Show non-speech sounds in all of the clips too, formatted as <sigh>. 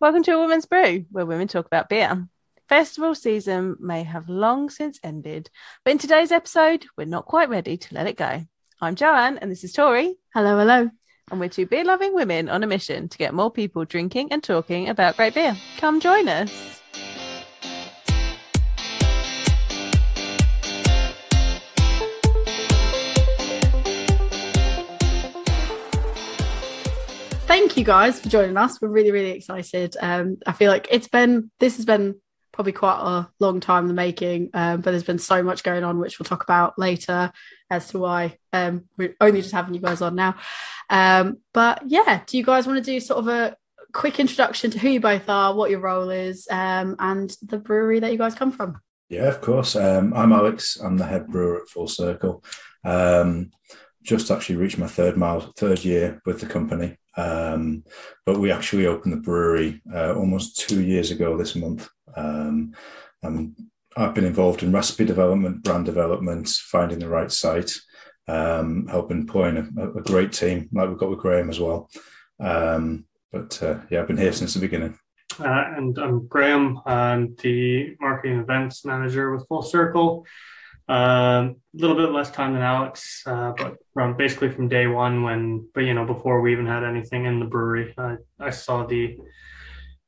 Welcome to A Woman's Brew, where women talk about beer. Festival season may have long since ended, but in today's episode, we're not quite ready to let it go. I'm Joanne, and this is Tori, Hello, hello. and we're two beer loving women on a mission to get more people drinking and talking about great beer. Come join us. You guys for joining us. We're really, really excited. Um, I feel like it's been this has been probably quite a long time in the making, um, but there's been so much going on, which we'll talk about later as to why um, we're only just having you guys on now. Um, but yeah, do you guys want to do sort of a quick introduction to who you both are, what your role is, um, and the brewery that you guys come from? Yeah, of course. Um, I'm Alex. I'm the head brewer at Full Circle. Um, just actually reached my third mile, third year with the company. Um, but we actually opened the brewery uh, almost two years ago this month. Um, and I've been involved in recipe development, brand development, finding the right site, um, helping point a, a, great team like we've got with Graham as well. Um, but uh, yeah, I've been here since the beginning. Uh, and I'm Graham. I'm the marketing events manager with Full Circle. A uh, little bit less time than Alex, uh, but from basically from day one, when but you know before we even had anything in the brewery, I saw the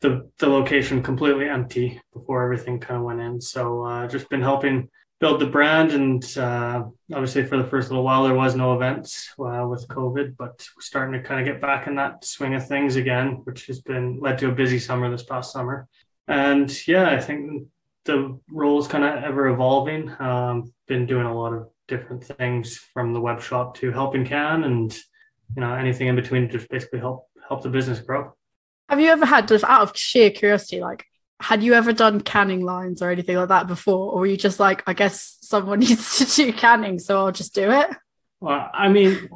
the the location completely empty before everything kind of went in. So uh, just been helping build the brand, and uh, obviously for the first little while there was no events uh, with COVID, but we're starting to kind of get back in that swing of things again, which has been led to a busy summer this past summer. And yeah, I think the role is kind of ever evolving. Um, been doing a lot of different things from the web shop to helping can and you know anything in between to just basically help help the business grow. Have you ever had just out of sheer curiosity, like had you ever done canning lines or anything like that before? Or were you just like, I guess someone <laughs> needs to do canning, so I'll just do it? Well, I mean,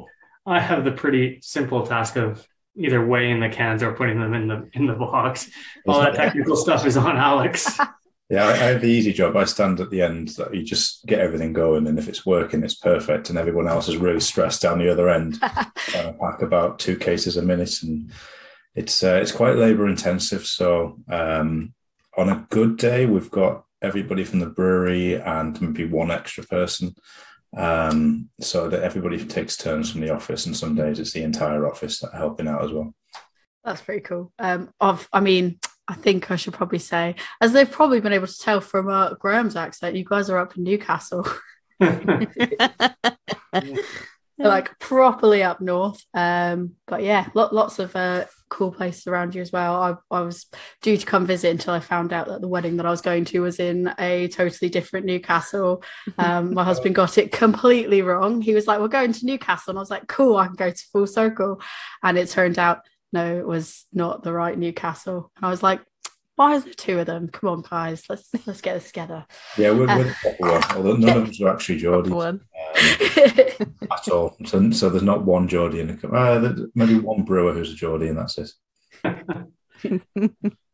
I have the pretty simple task of either weighing the cans or putting them in the in the box. All that <laughs> technical stuff is on Alex. <laughs> Yeah, I, I have the easy job. I stand at the end that you just get everything going, and if it's working, it's perfect. And everyone else is really stressed down the other end. <laughs> I pack about two cases a minute, and it's uh, it's quite labour intensive. So um, on a good day, we've got everybody from the brewery and maybe one extra person. Um, so that everybody takes turns from the office, and some days it's the entire office that are helping out as well. That's pretty cool. Um, of I mean, I think I should probably say, as they've probably been able to tell from uh, Graham's accent, you guys are up in Newcastle. <laughs> like properly up north. Um, but yeah, lo- lots of uh, cool places around you as well. I, I was due to come visit until I found out that the wedding that I was going to was in a totally different Newcastle. Um, my husband got it completely wrong. He was like, We're going to Newcastle. And I was like, Cool, I can go to Full Circle. And it turned out no, it was not the right Newcastle. And I was like, why is there two of them? Come on, guys, let's let's get this together. Yeah, we're, uh, we're the proper one. Although none of <laughs> us are actually Geordie um, at all. So, so there's not one Geordie in the uh, maybe one brewer who's a Geordie, and that's it. <laughs>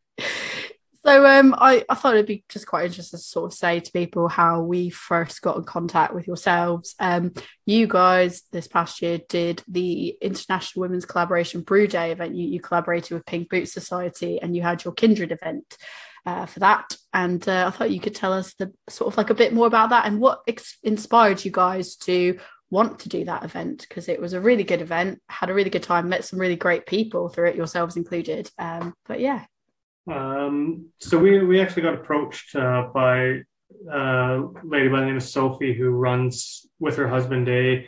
So um, I, I thought it'd be just quite interesting to sort of say to people how we first got in contact with yourselves. Um, you guys this past year did the International Women's Collaboration Brew Day event. You, you collaborated with Pink Boot Society and you had your Kindred event uh, for that. And uh, I thought you could tell us the sort of like a bit more about that and what ex- inspired you guys to want to do that event because it was a really good event, had a really good time, met some really great people through it, yourselves included. Um, but yeah, um, so we we actually got approached uh, by a lady by the name of Sophie who runs with her husband a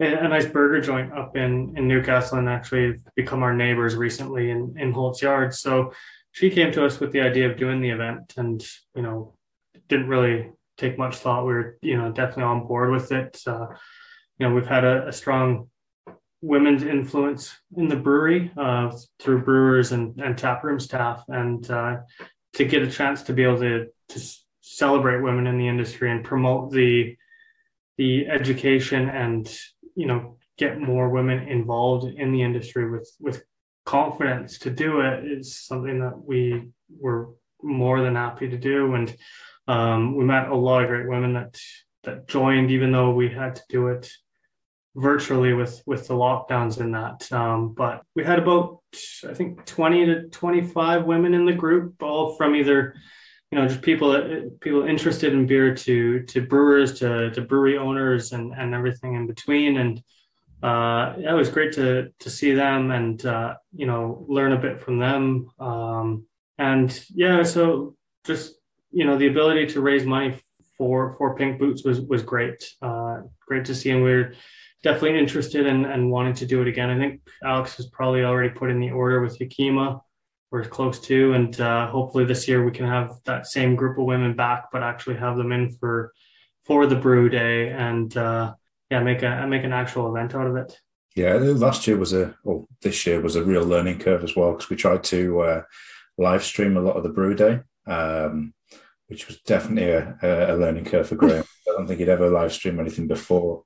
a nice burger joint up in in Newcastle and actually become our neighbors recently in in Holt's Yard. So she came to us with the idea of doing the event, and you know didn't really take much thought. We were you know definitely on board with it. Uh, you know we've had a, a strong women's influence in the brewery uh, through brewers and, and taproom staff, and uh, to get a chance to be able to to celebrate women in the industry and promote the the education and you know get more women involved in the industry with with confidence to do it is something that we were more than happy to do. And um, we met a lot of great women that that joined even though we had to do it virtually with with the lockdowns and that. Um, but we had about I think 20 to 25 women in the group, all from either you know just people people interested in beer to to brewers to to brewery owners and and everything in between. And uh, yeah, it was great to to see them and uh, you know learn a bit from them. Um, and yeah so just you know the ability to raise money for for pink boots was was great. Uh, great to see. And we are definitely interested in and wanting to do it again i think alex has probably already put in the order with yakima we're close to. And uh, hopefully this year we can have that same group of women back, but actually have them in for for the brew day and uh, yeah, make a make an actual event out of it. Yeah, last year was a, or this year was a real learning curve as well because we tried to uh, live stream a lot of the brew day, um, which was definitely a, a learning curve for Graham. I don't think he'd ever live stream anything before.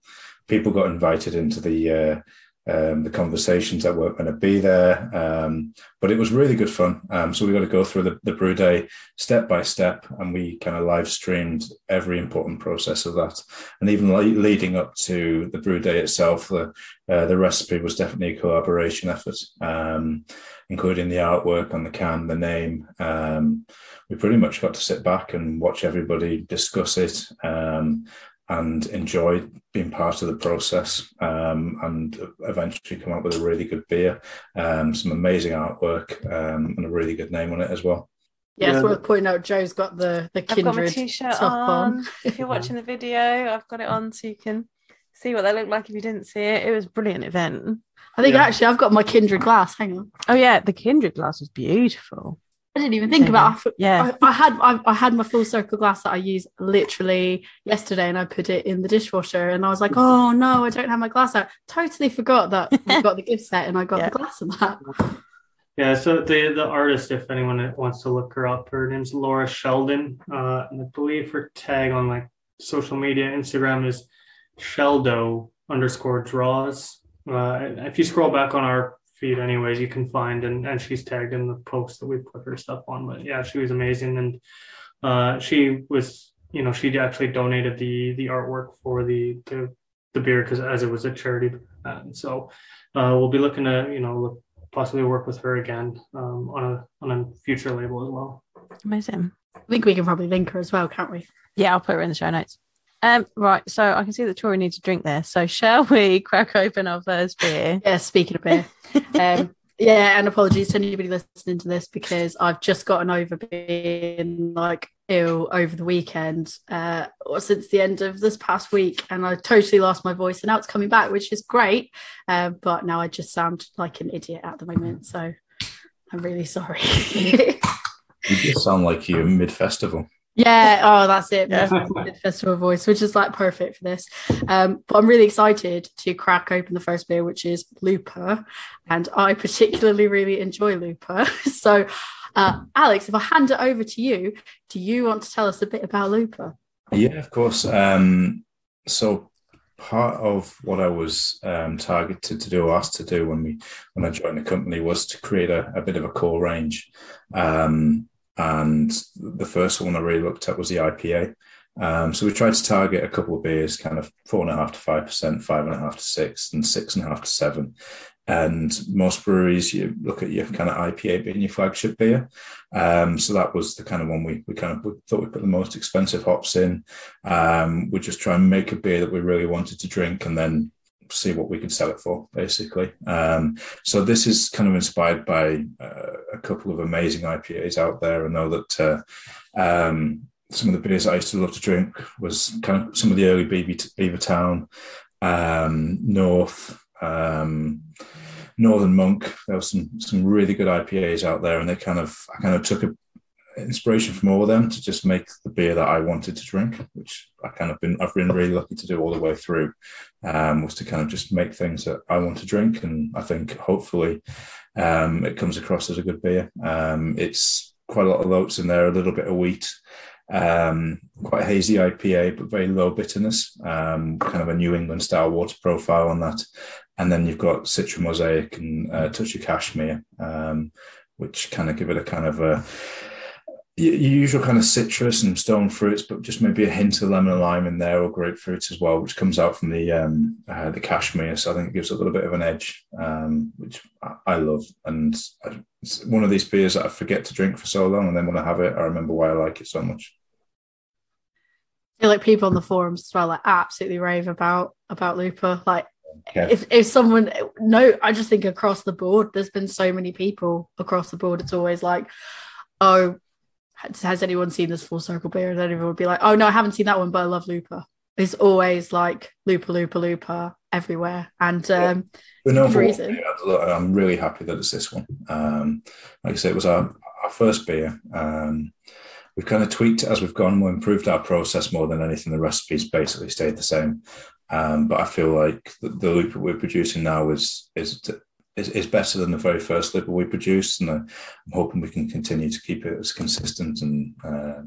People got invited into the uh, um, the conversations that weren't going to be there. Um, but it was really good fun. Um, so we got to go through the, the brew day step by step, and we kind of live streamed every important process of that. And even le- leading up to the brew day itself, the uh, the recipe was definitely a collaboration effort, um, including the artwork on the can, the name. Um, we pretty much got to sit back and watch everybody discuss it um, and enjoy being part of the process um, and eventually come up with a really good beer, um, some amazing artwork, um, and a really good name on it as well. Yeah, it's worth pointing out. Joe's got the the kindred I've got my t-shirt top on. on. if <laughs> you're watching the video, I've got it on so you can see what they look like if you didn't see it. It was a brilliant event. I think Yeah. actually I've got my kindred glass. Hang on, Oh yeah, the Kindred glass was beautiful. I didn't even think about. I, Yeah. I, I had I, I had my full circle glass that I used literally yesterday, and I put it in the dishwasher, and I was like, oh no, I don't have my glass out. Totally forgot that I <laughs> got the gift set, and I got Yeah. the glass in that. Yeah, so the the artist, if anyone wants to look her up, her name's Laura Sheldon, uh, and I believe her tag on like social media, Instagram is Sheldo underscore draws. Uh, if you scroll back on our feed, anyways, you can find and and she's tagged in the post that we put her stuff on. But yeah, she was amazing, and uh, she was, you know, she actually donated the the artwork for the the, the beer because as it was a charity, and so uh, we'll be looking to, you know, look possibly work with her again um, on a on a future label as well. Amazing. I think we can probably link her as well, can't we? Yeah, I'll put her in the show notes. Um, right, so I can see that Tori needs a drink there. So shall we <laughs> crack open our first beer? Yeah, speaking of beer. um, yeah, and apologies to anybody listening to this because I've just gotten over being like ill over the weekend uh, or since the end of this past week, and I totally lost my voice, and now it's coming back, which is great. Uh, but now I just sound like an idiot at the moment, so I'm really sorry. <laughs> You just sound like you're mid festival. Yeah, oh, that's it. Yeah. Mid <laughs> festival voice, which is like perfect for this. Um, but I'm really excited to crack open the first beer, which is Looper, and I particularly really enjoy Looper. <laughs> So, uh, Alex, if I hand it over to you, do you want to tell us a bit about Looper? Yeah, of course. Um, so part of what I was um, targeted to do or asked to do when we when I joined the company was to create a, a bit of a core range. Um, and the first one I really looked at was the IPA. Um, so we tried to target a couple of beers, kind of four and a half to five percent, five and a half to six, and six and a half to seven. And most breweries, you look at your kind of IPA being your flagship beer. Um, so that was the kind of one we, we kind of we thought we put the most expensive hops in. Um, we just try and make a beer that we really wanted to drink and then see what we can sell it for, basically. Um, so this is kind of inspired by uh, a couple of amazing IPAs out there. I know that uh, um, some of the beers I used to love to drink was kind of some of the early Beavertown, um, North, um, Northern Monk. There was some some really good IPAs out there, and they kind of I kind of took a inspiration from all of them to just make the beer that I wanted to drink, which I kind of been I've been really lucky to do all the way through. Um, was to kind of just make things that I want to drink, and I think hopefully um, it comes across as a good beer. Um, it's quite a lot of oats in there, a little bit of wheat, um, quite hazy IPA, but very low bitterness, um, kind of a New England style water profile on that. And then you've got Citra Mosaic and uh, Touch of Cashmere, um, which kind of give it a kind of a your usual kind of citrus and stone fruits, but just maybe a hint of lemon and lime in there, or grapefruit as well, which comes out from the um, uh, the cashmere. So I think it gives a little bit of an edge, um, which I love. And it's one of these beers that I forget to drink for so long, and then when I have it, I remember why I like it so much. I feel like people on the forums as well, like absolutely rave about about Looper. Like yeah. if if someone no, I just think across the board, there's been so many people across the board. It's always like, oh, has anyone seen this full circle beer? And everyone would be like, oh no, I haven't seen that one, but I love Looper. It's always like Looper, Looper, Looper everywhere, and um, yeah. for reason. I'm really happy that it's this one. Um, like I said, it was our, our first beer. Um, we've kind of tweaked it as we've gone. We improved our process more than anything. The recipes basically stayed the same. Um, but I feel like the, the loop we're producing now is is is, is better than the very first Looper we produced, and I'm hoping we can continue to keep it as consistent and uh,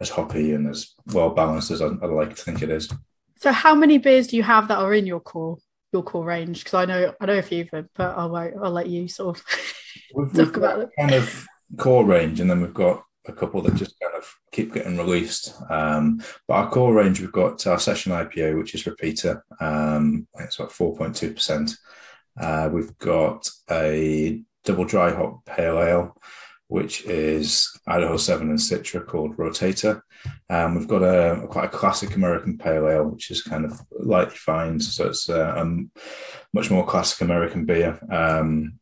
as hoppy and as well balanced as I, would like to think it is. So, how many beers do you have that are in your core your core range? Because I know I know a few of them, but I'll wait. I'll let you sort of <laughs> we've, talk we've about it. Kind of core range, and then we've got a couple that just kind of keep getting released. Um, but our core range, we've got our session IPA, which is repeater. Um, it's about four point two percent. Uh, we've got a double dry hop pale ale, which is Idaho 7 and Citra called Rotator. Um, we've got a, a, quite a classic American pale ale, which is kind of lightly fined. So it's uh, a much more classic American beer um,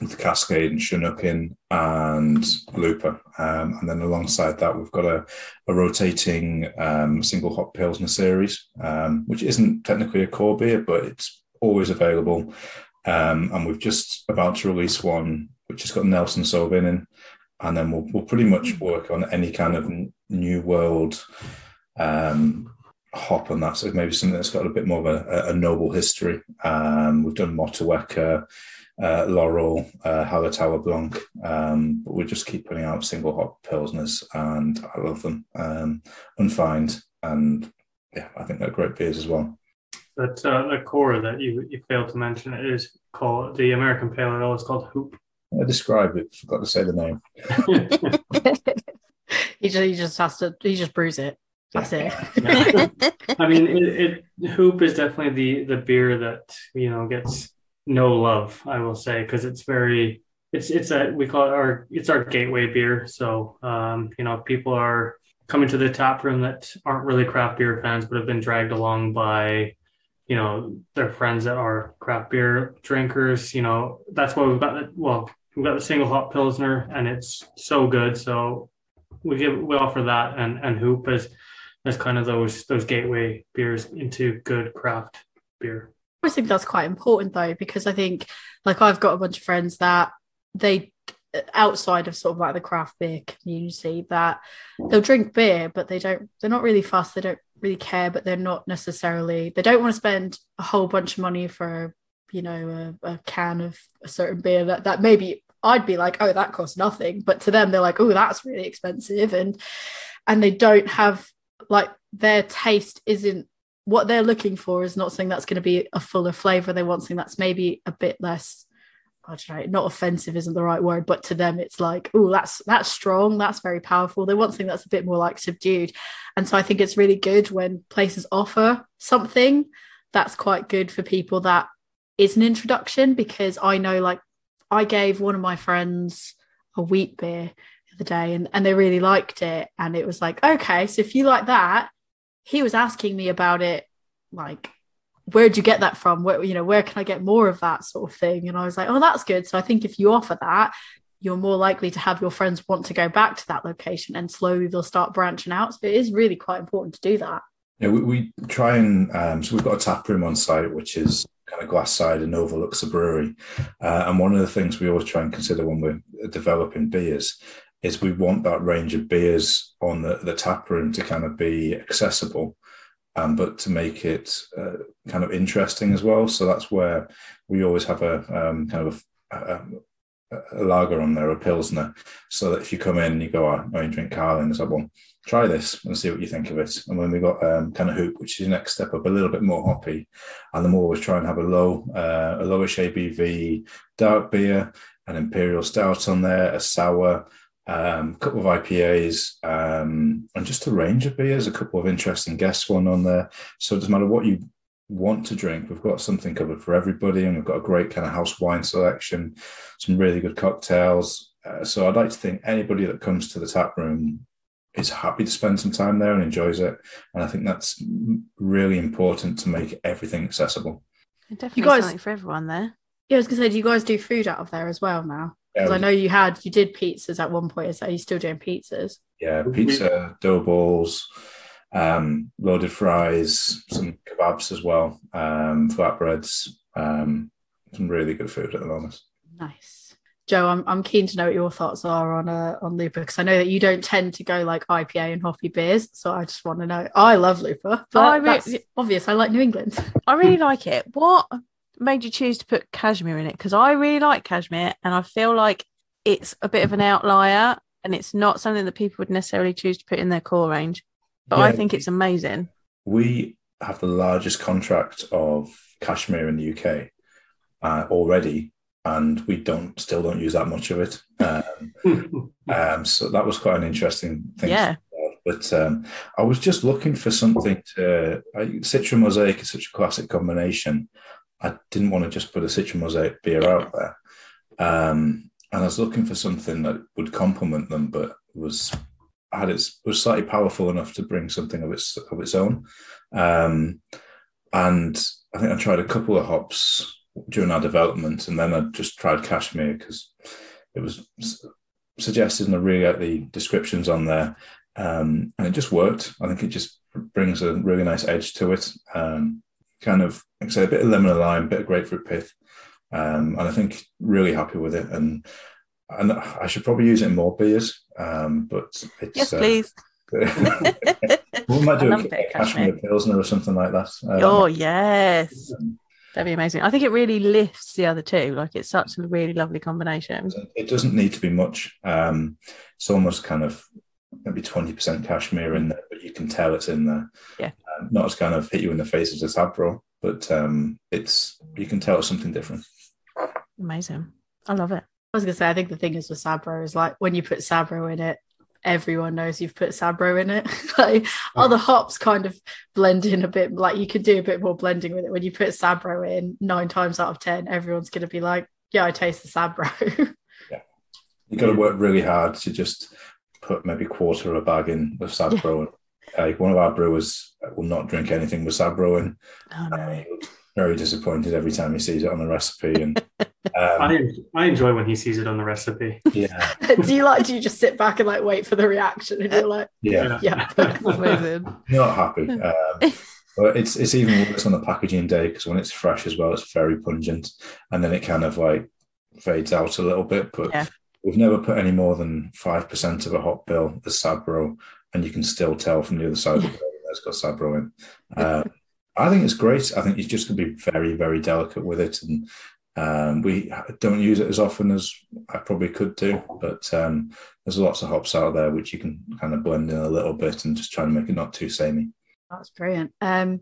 with Cascade and Chinook in and Looper. Um, and then alongside that, we've got a, a rotating um, single hop Pilsner series, um, which isn't technically a core beer, but it's always available. Um, and we've just about to release one which has got Nelson Sauvin in, and then we'll, we'll pretty much work on any kind of new world um, hop on that. So maybe something that's got a bit more of a, a noble history. Um, we've done Motueka, uh, Loral, uh, Hallertauer Blanc, um, but we just keep putting out single hop pilsners, and I love them. Um, unfined, and yeah, I think they're great beers as well that uh, the core that you you failed to mention is called the American Pale Ale is called Hoop. I described it. Forgot to say the name. <laughs> he just he just has to he just brews it. That's it. I mean, it, it, Hoop is definitely the the beer that you know gets no love. I will say because it's very it's it's a we call it our it's our gateway beer. So um, you know people are coming to the tap room that aren't really craft beer fans but have been dragged along by you know their friends that are craft beer drinkers you know that's why we've got the, well we've got the single hop pilsner and it's so good. So we give we offer that and and hoop as as kind of those those gateway beers into good craft beer. I think that's quite important though because i think like i've got a bunch of friends that they outside of sort of like the craft beer community that they'll drink beer but they don't they're not really fast. They don't really care, but they're not necessarily they don't want to spend a whole bunch of money for you know a, a can of a certain beer that that maybe I'd be like, oh, that costs nothing, but to them they're like, oh, that's really expensive, and and they don't have like their taste isn't what they're looking for is not something that's going to be a fuller flavor. They want something that's maybe a bit less I don't know, not offensive isn't the right word, but to them it's like, oh, that's that's strong, that's very powerful. They want something that's a bit more like subdued. And so I think it's really good when places offer something that's quite good for people that is an introduction because I know like I gave one of my friends a wheat beer the other day and, and they really liked it. And it was like, okay, so if you like that, he was asking me about it like where'd you get that from? Where, you know, where can I get more of that sort of thing? And I was like, oh, that's good. So I think if you offer that, you're more likely to have your friends want to go back to that location and slowly they'll start branching out. So it is really quite important to do that. Yeah, we, we try and um, so we've got a tap room on site which is kind of glass side and overlooks the brewery. Uh, and one of the things we always try and consider when we're developing beers is we want that range of beers on the, the tap room to kind of be accessible um, but to make it uh, kind of interesting as well. So that's where we always have a um, kind of a, a, a, lager on there, a pilsner, so that if you come in and you go, oh, you drink Carling, it's like, try this and see what you think of it. And when we've got um, kind of hoop, which is next step up, a little bit more hoppy, and then we'll always try and have a low, uh, a lowish ABV dark beer, an imperial stout on there, a sour. Um, a couple of IPAs, um, and just a range of beers. A couple of interesting guests one on there. So it doesn't matter what you want to drink, we've got something covered for everybody, and we've got a great kind of house wine selection, some really good cocktails. Uh, so I'd like to think anybody that comes to the tap room is happy to spend some time there and enjoys it. And I think that's really important to make everything accessible. Definitely You guys- something for everyone there. Yeah, I was gonna say, do you guys do food out of there as well now? Because Yeah, I know you had you did pizzas at one point. So are you still doing pizzas? yeah pizza, dough balls, um, loaded fries, some kebabs as well, um, flatbreads, um, some really good food at the moment. Nice. Joe, I'm, I'm keen to know what your thoughts are on uh, on Looper because I know that you don't tend to go like IPA and hoppy beers, so I just want to know. I love Looper, but I re- that's obvious. I like New England. I really like it. What made you choose to put cashmere in it? Because I really like cashmere and I feel like it's a bit of an outlier and it's not something that people would necessarily choose to put in their core range. But I think it's amazing. We have the largest contract of cashmere in the UK uh, already, and we don't still don't use that much of it. Um, <laughs> um, so that was quite an interesting thing. Yeah. But um, I was just looking for something to. I, Citra Mosaic is such a classic combination. I didn't want to just put a Citra Mosaic beer out there. Um, and I was looking for something that would complement them, but was had its was slightly powerful enough to bring something of its of its own. Um, and I think I tried a couple of hops during our development, and then I just tried cashmere because it was suggested and I really like the descriptions on there, um, and it just worked. I think it just brings a really nice edge to it. Um, kind of, like I say, a bit of lemon and lime, bit of grapefruit pith, um, and I think really happy with it. And and I should probably use it in more beers, um, but it's Yes, uh, please. <laughs> we might I do a a cashmere cashmere. pilsner or something like that. Uh, oh, yes. um, That'd be amazing. I think it really lifts the other two. Like it's such a really lovely combination. It doesn't need to be much. Um, it's almost kind of maybe twenty percent cashmere in there, but you can tell it's in there. Yeah. Not as kind of hit you in the face as a Sabro, but um, it's you can tell it's something different. Amazing. I love it. I was gonna say, I think the thing is with Sabro is like when you put Sabro in it, everyone knows you've put Sabro in it. <laughs> like other hops kind of blend in a bit, like you could do a bit more blending with it. When you put Sabro in, nine times out of ten, everyone's gonna be like, "Yeah, I taste the Sabro." <laughs> yeah. You got to work really hard to just put maybe quarter of a bag in of Sabro. Uh, one of our brewers will not drink anything with Sabro in. Oh, Uh, no. he looks very disappointed every time he sees it on the recipe. And <laughs> um, I, I enjoy when he sees it on the recipe. yeah, <laughs> do you like? Do you just sit back and like wait for the reaction? And you're like, yeah, "Yeah." <laughs> Amazing. not happy. Um, but it's it's even worse on the packaging day because when it's fresh as well, it's very pungent, and then it kind of like fades out a little bit. But Yeah. we've never put any more than five percent of a hot bill as Sabro, and you can still tell from the other side of the bill that it's got Sabro in. Uh, I think it's great. I think you're just going to be very, very delicate with it, and um, we don't use it as often as I probably could do. But um, there's lots of hops out there which you can kind of blend in a little bit and just try and make it not too samey. That's brilliant. Um,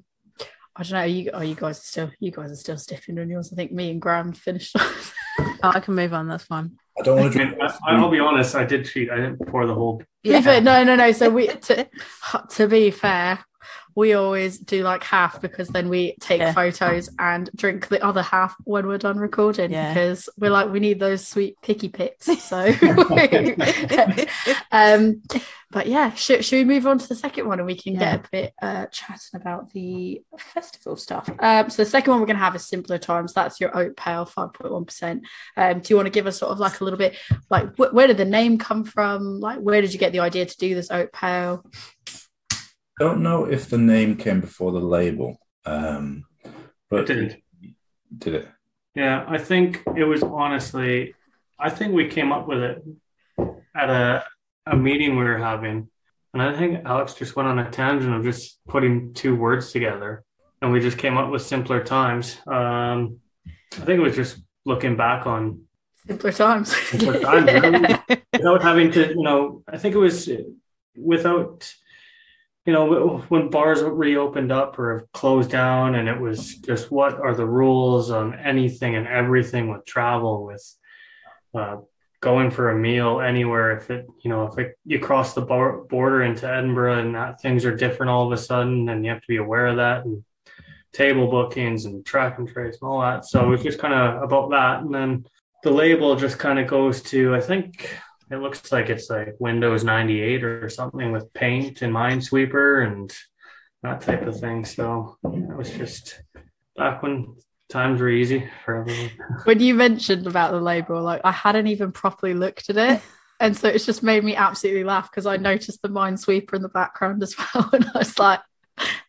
I don't know. You, oh, you guys are still, you guys are still stiffing on yours. I think me and Graham finished. Oh, I can move on. That's fine. I don't want to And drink. I, I'll be honest, I did cheat. I didn't pour the whole. To be fair, no, no, no. So we, to, <laughs> to be fair, we always do like half because then we take Yeah. photos and drink the other half when we're done recording Yeah. because we're like we need those sweet picky pics. So, <laughs> <laughs> um, but yeah, should, should we move on to the second one and we can Yeah. get a bit uh, chatting about the festival stuff? Um, so the second one we're going to have is simpler times. That's your oat pale, five point one percent. Um, do you want to give us sort of like a little bit like wh- where did the name come from? Like where did you get the idea to do this oat pale? Don't know if the name came before the label, um, but It did. Did it? Yeah, I think it was honestly, I think we came up with it at a, a meeting we were having. And I think Alex just went on a tangent of just putting two words together. And we just came up with simpler times. Um, I think it was just looking back on Simpler times. simpler times <laughs> without having to, you know, I think it was without, you know, when bars reopened up or have closed down, and it was just what are the rules on anything and everything with travel, with uh, going for a meal anywhere if it you know if it, you cross the bar, border into edinburgh and that things are different all of a sudden and you have to be aware of that and table bookings and track and trace and all that. So it's just kind of about that. And then the label just kind of goes to i think it looks like it's like windows 98 or something with paint and minesweeper and that type of thing so it was just back when times were easy for everyone. <laughs> When you mentioned about the label, like I hadn't even properly looked at it. <laughs> And so it's just made me absolutely laugh because I noticed the minesweeper in the background as well. <laughs> And I was like,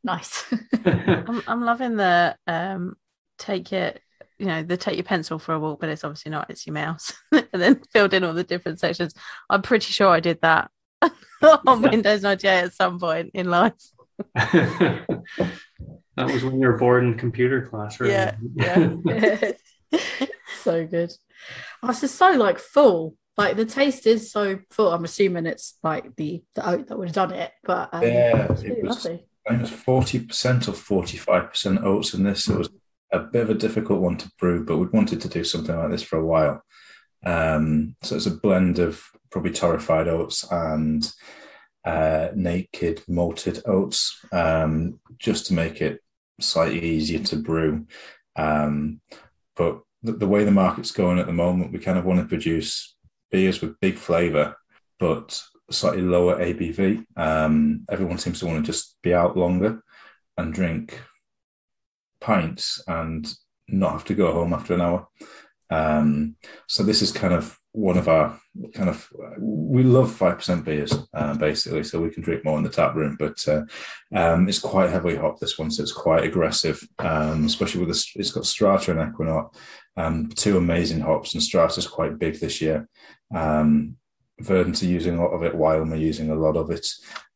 nice. I'm, I'm loving the um, take your, you know, the take your pencil for a walk, but it's obviously not, it's your mouse. <laughs> and then filled in all the different sections. I'm pretty sure I did that <laughs> on Windows 98 at some point in life. <laughs> That was when you were bored in computer class, right? Yeah, yeah. so good. Oh, this is so like full. Like the taste is so full. I'm assuming it's like the the oat that would have done it, but um, Yeah, it's it was, lovely. I think it was forty percent or forty-five percent oats in this. It was a bit of a difficult one to brew, but we'd wanted to do something like this for a while. Um, so it's a blend of probably torrefied oats and uh, naked malted oats, um, just to make it slightly easier to brew. Um, but the, the way the market's going at the moment, we kind of want to produce beers with big flavour, but slightly lower ABV. Um, everyone seems to want to just be out longer and drink pints and not have to go home after an hour. Um, so this is kind of one of our kind of we love five percent beers uh, basically, so we can drink more in the tap room. But uh, um, it's quite heavily hopped this one, so it's quite aggressive, um, especially with the it's got Strata and Ekuanot, um, two amazing hops, and Strata's quite big this year. Um, Verdant are using a lot of it, Wylam are using a lot of it,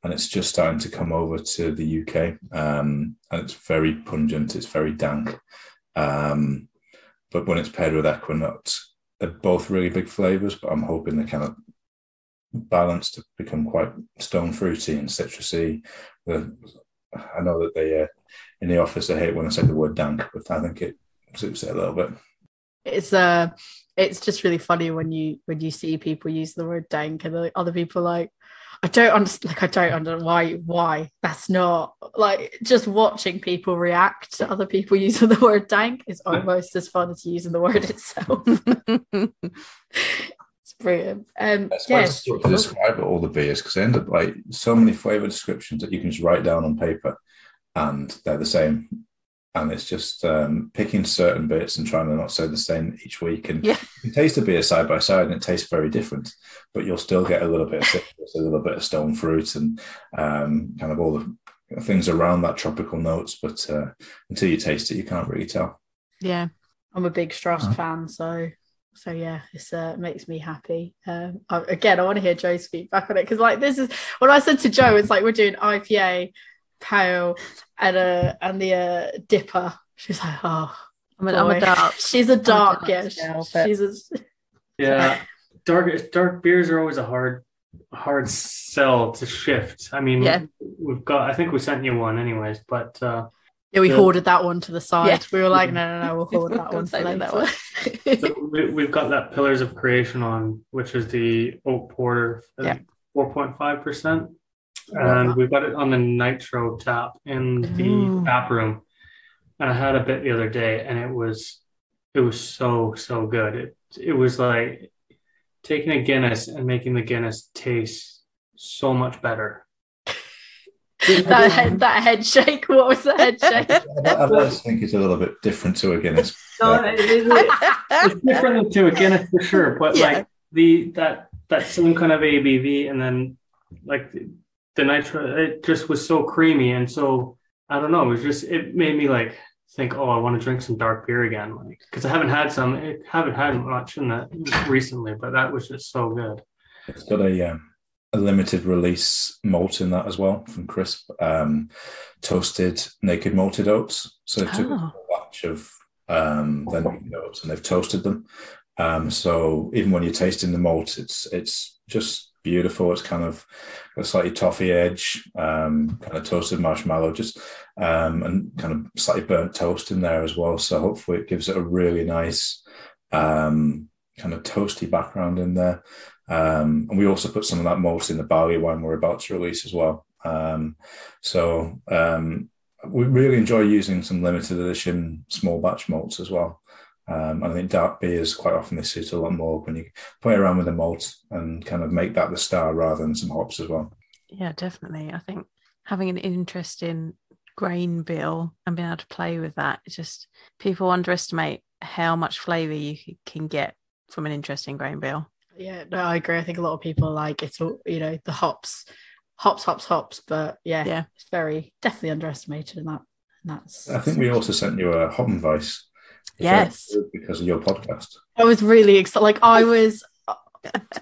and it's just starting to come over to the UK. Um, and it's very pungent, it's very dank. Um, but when it's paired with Equinox, they're both really big flavors, but I'm hoping they kind of balance to become quite stone fruity and citrusy. The, I know that they uh, in the office they hate when I say the word dank, but I think it suits it a little bit. It's uh it's just really funny when you when you see people use the word dank and the other people like I don't understand like I don't understand why why that's not like just watching people react to other people <laughs> using the word dank is almost as fun as using the word <laughs> itself. <laughs> it's brilliant. Um It's yeah, it's to describe all the beers because they end up like so many flavor descriptions that you can just write down on paper and they're the same. And it's just um, picking certain bits and trying to not say the same each week. And Yeah. you can taste a beer side by side and it tastes very different, but you'll still get a little bit of citrus, a little bit of stone fruit and um, kind of all the things around that tropical notes. But uh, until you taste it, you can't really tell. yeah. I'm a big Strata Uh-huh. fan, so so yeah, it's uh, makes me happy. Um, I, again, I want to hear Joe's feedback on it because like this is when I said to Joe, it's like we're doing IPA, cow and a and the uh, dipper. She's like, oh, I'm, an, I'm a dark. <laughs> She's a dark. Yeah, she's a. Yeah, dark dark beers are always a hard hard sell to shift. I mean, yeah. we've got. I think we sent you one, anyways, but. Uh, yeah, we the, hoarded that one to the side. Yeah. We were like, no, no, no, we'll <laughs> hoard that one. That one. so we, have got that Pillars of Creation on, which is the oak porter, uh, 4.5% and we've got it on the nitro tap in the Ooh. tap room. And I had a bit the other day, and it was it was so so good. It it was like taking a Guinness and making the Guinness taste so much better. <laughs> that head, that head shake. What was the head shake? <laughs> I, I always think it's a little bit different to a Guinness. No, it- it- <laughs> it's different to a Guinness for sure, but Yeah. like the that that same kind of ABV, and then like the, the nitro, it just was so creamy and so I don't know. It was just it made me like think, oh, I want to drink some dark beer again, like because I haven't had some, I haven't had much in that recently, but that was just so good. It's got a um, a limited release malt in that as well from Crisp, um, toasted naked malted oats. So they took Oh. a batch of um, their naked oats and they've toasted them. Um, so even when you're tasting the malt, it's it's just beautiful. It's kind of a slightly toffee edge, um, kind of toasted marshmallow, just um, and kind of slightly burnt toast in there as well. So hopefully it gives it a really nice um, kind of toasty background in there. Um, and we also put some of that malt in the barley wine we're about to release as well. Um, so um, we really enjoy using some limited edition small batch malts as well. Um, and I think dark beers quite often they suit a lot more when you play around with the malt and kind of make that the star rather than some hops as well. Yeah, definitely. I think having an interesting grain bill and being able to play with that, it's just people underestimate how much flavour you can get from an interesting grain bill. Yeah, no, I agree. I think a lot of people like it's all you know the hops, hops, hops, hops. But yeah, Yeah. it's very definitely underestimated in that. And that's. I think we also sent you a Hopfenweiss. Yes. Because of your podcast. I was really excited. Like I was.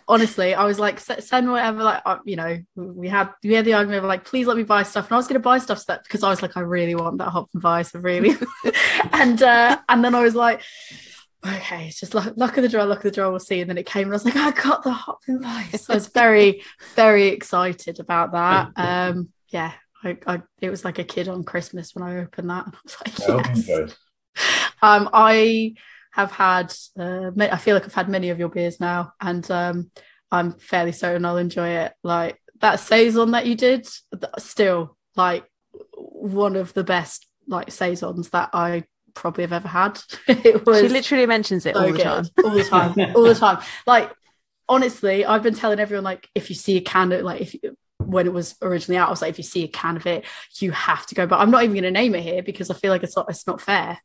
Honestly, I was like, send whatever. Like, uh, you know, we had we had the argument of like, please let me buy stuff, and I was going to buy stuff that because I was like, I really want that Hopfenweiss, I really, <laughs> and uh, and then I was like, okay, it's just luck, luck of the draw, luck of the draw, we'll see. And then it came, and I was like, I got the Hopfenweiss. So I was very, very excited about that. <laughs> Um, yeah, I, I, it was like a kid on Christmas when I opened that, and I was like, yes. Hopfenweiss. Um, I have had, uh, I feel like I've had many of your beers now, and um, I'm fairly certain I'll enjoy it. Like that saison that you did, still like one of the best like saisons that I probably have ever had. <laughs> it was She literally mentions it so all the time. all the time, <laughs> all the time. Like honestly, I've been telling everyone like if you see a can of like if you, when it was originally out, I was like if you see a can of it, you have to go. But I'm not even going to name it here because I feel like it's not it's not fair.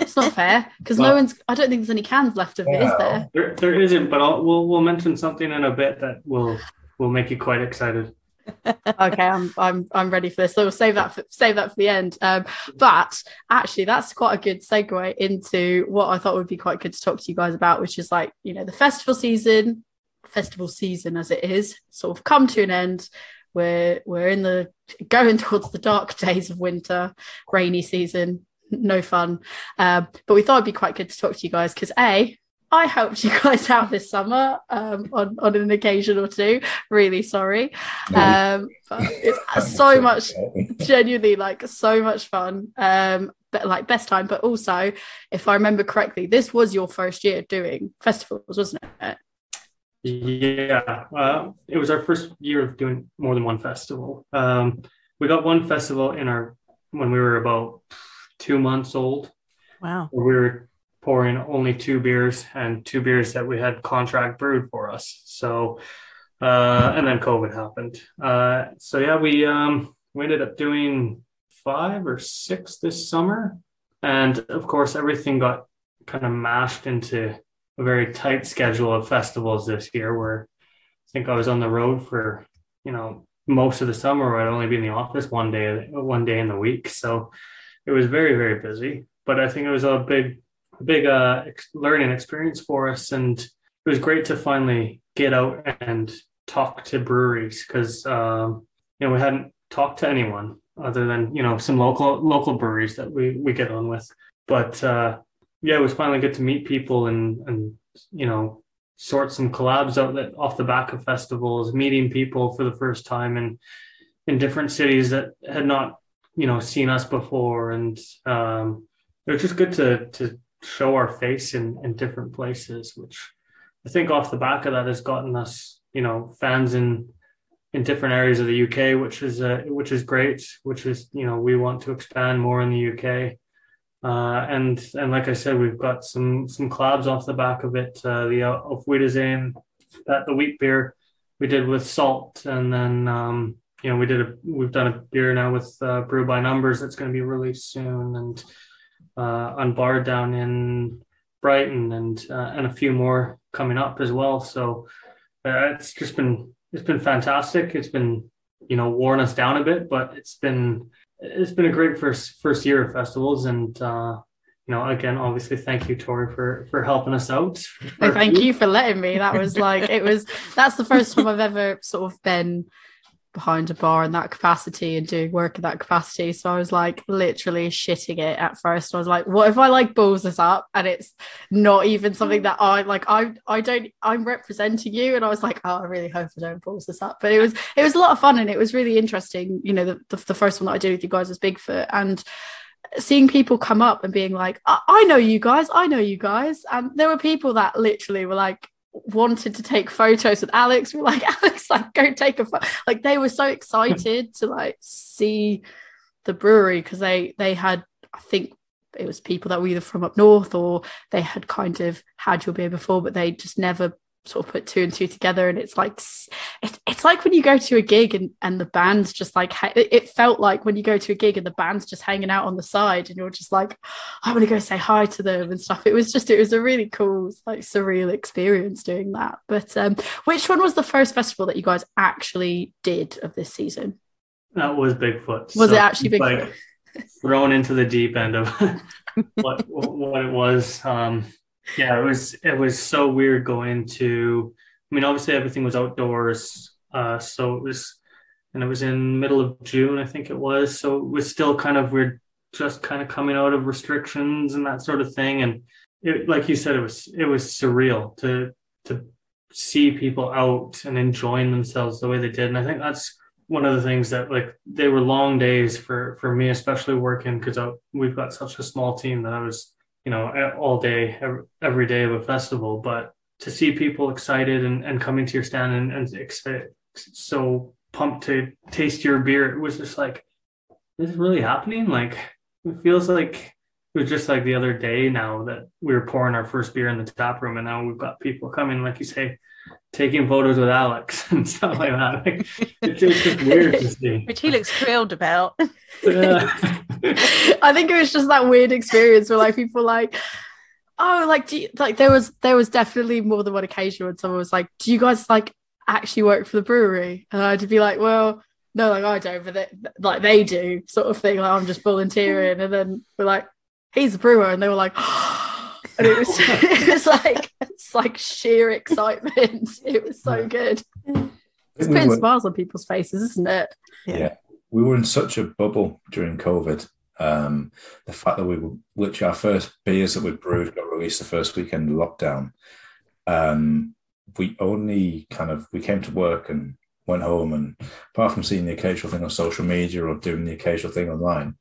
It's not fair because no one's. I don't think there's any cans left of it, is there? There, there isn't, but I'll, we'll we'll mention something in a bit that will will make you quite excited. <laughs> okay, I'm I'm I'm ready for this. So we'll save that for, save that for the end. Um, but actually, that's quite a good segue into what I thought would be quite good to talk to you guys about, which is like you know the festival season, festival season as it is, sort of come to an end. We're we're in the going <laughs> towards the dark days of winter, rainy season. No fun. Um, but we thought it'd be quite good to talk to you guys because a I helped <laughs> you guys out this summer um, on, on an occasion or two. Really sorry. Um, but it's <laughs> so much, <laughs> genuinely, like so much fun. Um, but like best time, but also, if I remember correctly, this was your first year doing festivals, wasn't it? Yeah, uh, it was our first year of doing more than one festival. Um, we got one festival in our when we were about two months old. Wow. we were pouring only two beers and two beers that we had contract brewed for us. So, uh, and then COVID happened. Uh, so yeah, we um, we ended up doing five or six this summer, and of course, everything got kind of mashed into a very tight schedule of festivals this year. Where I think I was on the road for you know most of the summer. I'd only be in the office one day one day in the week, so it was very very busy. But I think it was a big big uh, learning experience for us, and it was great to finally get out and talk to breweries because um, you know we hadn't talked to anyone other than you know some local local breweries that we we get on with. But uh, yeah, it was finally good to meet people and and you know sort some collabs out that off the back of festivals, meeting people for the first time and in different cities that had not you know seen us before, and um, it was just good to to show our face in in different places, which I think off the back of that has gotten us you know fans in in different areas of the UK, which is uh, which is great. Which is you know we want to expand more in the UK. Uh, and and like I said, we've got some some collabs off the back of it. Uh, the uh, of Wiederzijn, that the wheat beer we did with Salt, and then um, you know we did a we've done a beer now with uh, Brew by Numbers that's going to be released soon, and uh, Unbarred down in Brighton, and uh, and a few more coming up as well. So uh, it's just been it's been fantastic. It's been you know worn us down a bit, but it's been it's been a great first first year of festivals, and uh, you know again, obviously, thank you, Tori, for for helping us out. No, thank you for letting me. That was like it was. That's the first time I've ever sort of been behind a bar in that capacity and doing work in that capacity. So I was like literally shitting it at first. I was like, what if I like balls this up and it's not even something that I like I I don't I'm representing you and I was like, oh I really hope I don't balls this up. But it was it was a lot of fun and it was really interesting. You know, the, the, the first one that I did with you guys was Bigfoot and seeing people come up and being like, I-, I know you guys, I know you guys. And there were people that literally were like, wanted to take photos with Alex. We are like, <laughs> Alex, like, go take a photo. Like, they were so excited to like see the brewery because they they had, I think it was people that were either from up north or they had kind of had your beer before, but they just never sort of put two and two together and it's like it's, it's like when you go to a gig and and the band's just like it felt like when you go to a gig and the band's just hanging out on the side and you're just like i want to go say hi to them and stuff. It was just it was a really cool like surreal experience doing that. But um which one was the first festival that you guys actually did of this season? That was bigfoot. Was so, it actually bigfoot? like, thrown into the deep end of <laughs> what what it was um yeah, it was it was so weird going to. I mean, obviously everything was outdoors, uh, so it was, and it was in middle of June, I think it was. So it was still kind of weird, just kind of coming out of restrictions and that sort of thing. And it, like you said, it was it was surreal to to see people out and enjoying themselves the way they did. And I think that's one of the things that like they were long days for for me, especially working because we've got such a small team that I was you know all day every, day of a festival but to see people excited and, and coming to your stand and, and so pumped to taste your beer it was just like this is really happening? Like it feels like it was just like the other day now that we were pouring our first beer in the tap room and now we've got people coming like you say taking photos with alex <laughs> and stuff like that like, it's, it's just weird to see <laughs> which he looks thrilled about <laughs> I think it was just that weird experience where like people like, oh, like you, like there was there was definitely more than one occasion when someone was like, do you guys like actually work for the brewery? And I'd be like, well, no, like I don't, but they, like they do, sort of thing. Like I'm just volunteering, and then we're like, he's a brewer, and they were like. And it was <laughs> it was like it's like sheer excitement. It was so good. It's putting smiles on people's faces, isn't it? Yeah. yeah we were in such a bubble during COVID. Um, the fact that we were literally our first beers that we brewed got released the first weekend of lockdown. Um, we only kind of we came to work and went home, and apart from seeing the occasional thing on social media or doing the occasional thing online,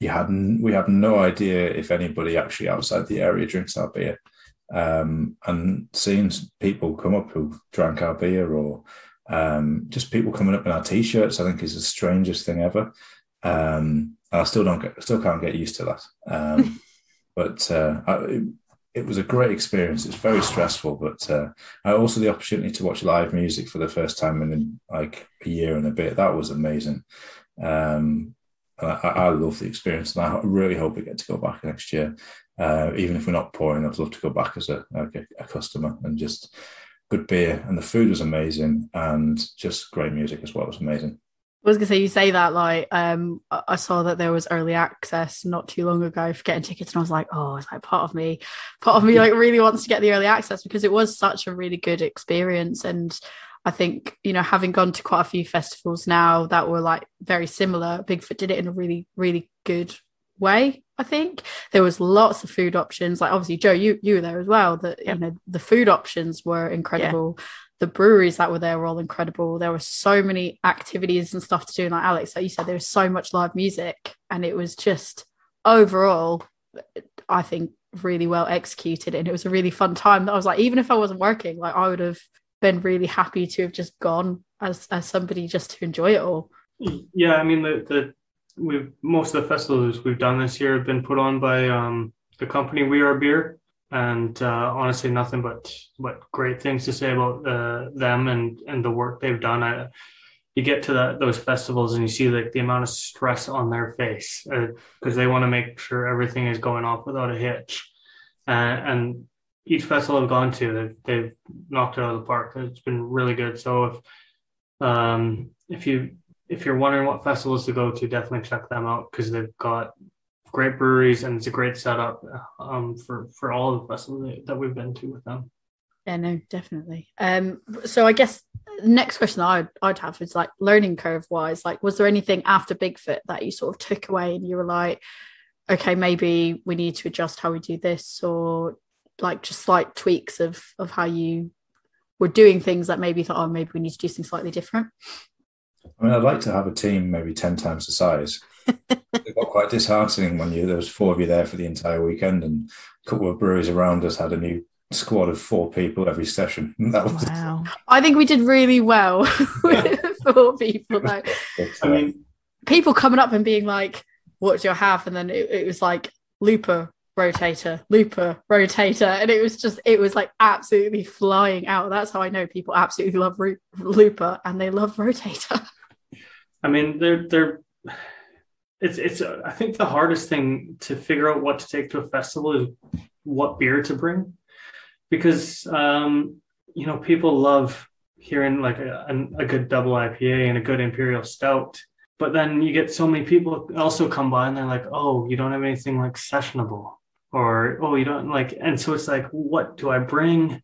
you had we had no idea if anybody actually outside the area drinks our beer. Um, and seeing people come up who drank our beer or um, just people coming up in our t-shirts, I think, is the strangest thing ever. Um, I still don't get, still can't get used to that. Um, <laughs> but uh, I, it, it, was a great experience. It's very stressful, but uh, I also the opportunity to watch live music for the first time in like a year and a bit. That was amazing. Um, I, I, love the experience, and I really hope we get to go back next year. Uh, even if we're not pouring, I'd love to go back as a, a, a customer and just good beer, and the food was amazing, and just great music as well. It was amazing. I was gonna say you say that like um I saw that there was early access not too long ago for getting tickets and I was like oh it's like part of me part of me like really wants to get the early access because it was such a really good experience and I think you know having gone to quite a few festivals now that were like very similar Bigfoot did it in a really really good way I think there was lots of food options. Like obviously, Joe, you you were there as well. That yep. you know the food options were incredible. Yeah. The breweries that were there were all incredible. There were so many activities and stuff to do. like Alex, like you said, there was so much live music, and it was just overall, I think, really well executed. And it was a really fun time. That I was like, even if I wasn't working, like I would have been really happy to have just gone as as somebody just to enjoy it all. Yeah, I mean the the we've most of the festivals we've done this year have been put on by um, the company We Are Beer, and uh, honestly, nothing but but great things to say about uh, them and and the work they've done. I, you get to that those festivals and you see like the amount of stress on their face because uh, they want to make sure everything is going off without a hitch. Uh, and each festival I've gone to, they've, they've knocked it out of the park. It's been really good. So if um, if you if you're wondering what festivals to go to, definitely check them out because they've got great breweries and it's a great setup um, for for all the festivals that we've been to with them. Yeah, no, definitely. Um, so I guess the next question I'd I'd have is like learning curve wise, like was there anything after Bigfoot that you sort of took away and you were like, okay, maybe we need to adjust how we do this, or like just slight tweaks of of how you were doing things that maybe thought, oh, maybe we need to do something slightly different. I mean, I'd like to have a team maybe 10 times the size <laughs> it got quite disheartening when you there was four of you there for the entire weekend, and a couple of breweries around us had a new squad of four people every session. <laughs> That was Wow. I think we did really well <laughs> with four people though. I uh, mean, People coming up and being like, "What do you have?" And then it, it was like looper rotator, looper rotator, and it was just it was like absolutely flying out. That's how I know people absolutely love ro- looper and they love rotator. <laughs> I mean, they're they're. It's it's. uh, I think the hardest thing to figure out what to take to a festival is what beer to bring, because um, you know people love hearing like a, a good double IPA and a good imperial stout, but then you get so many people also come by and they're like, oh, you don't have anything like sessionable, or oh, you don't like, and so it's like, what do I bring?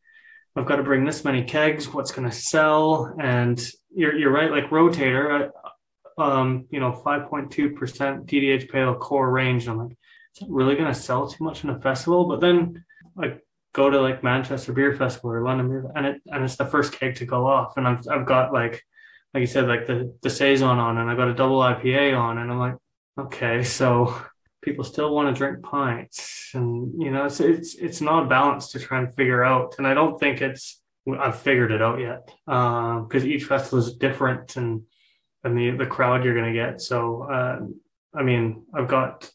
I've got to bring this many kegs. What's going to sell? And you're you're right. Like rotator, um, you know, five point two percent DDH pale core range. I'm like, is that really going to sell too much in a festival? But then I go to like Manchester Beer Festival or London Beer, and it and it's the first keg to go off, and I've I've got like like you said, like the the saison on, and i've got a double IPA on, and I'm like, okay, so people still want to drink pints and you know it's it's it's not a balance to try and figure out and i don't think it's i've figured it out yet because each festival is different and and the the crowd you're going to get. So uh, i mean i've got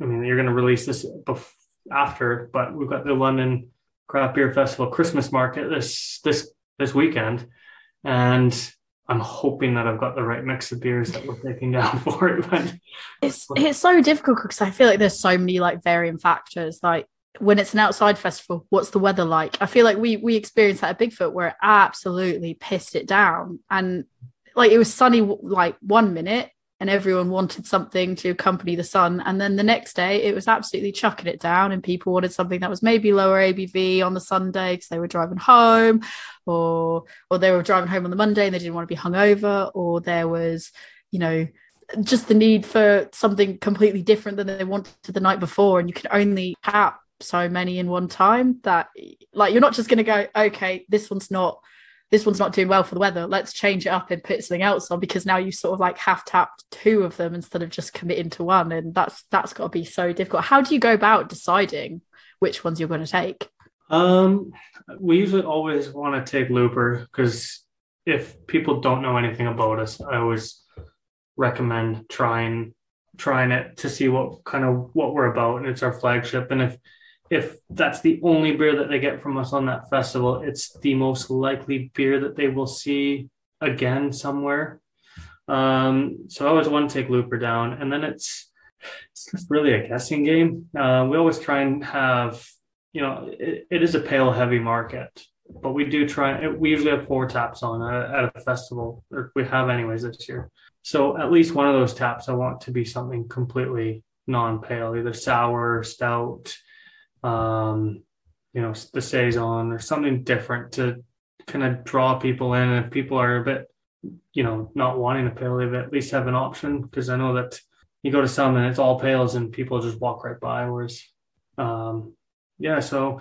i mean you're going to release this bef- after but we've got the london craft beer festival christmas market this this this weekend. And i'm hoping that i've got the right mix of beers that we're taking down <laughs> for it but It's <laughs> it's so difficult because I feel like there's so many like varying factors. Like when it's an outside festival, what's the weather like? I feel like we we experienced that at Bigfoot where it absolutely pissed it down, and like it was sunny like one minute, and everyone wanted something to accompany the sun, and then the next day it was absolutely chucking it down, and people wanted something that was maybe lower ABV on the Sunday because they were driving home, or or they were driving home on the Monday and they didn't want to be hungover, or there was you know just the need for something completely different than they wanted the night before. And you can only tap so many in one time that like you're not just going to go okay this one's not this one's not doing well for the weather let's change it up and put something else on because now you sort of like half tapped two of them instead of just committing to one and that's that's got to be so difficult how do you go about deciding which ones you're going to take Um, we usually always want to take Looper because if people don't know anything about us, I always recommend trying trying it to see what kind of what we're about, and it's our flagship. And if if that's the only beer that they get from us on that festival, it's the most likely beer that they will see again somewhere. Um, so I always want to take Looper down, and then it's it's really a guessing game. Uh, we always try and have you know, it, it is a pale heavy market, but we do try. We usually have four taps on at, at a festival, or we have anyways this year. So at least one of those taps, I want to be something completely non-pale, either sour, stout, um, you know, the saison, or something different to kind of draw people in. And if people are a bit, you know, not wanting a pale, they at least have an option because I know that you go to some and it's all pales and people just walk right by. Whereas, um, yeah, so,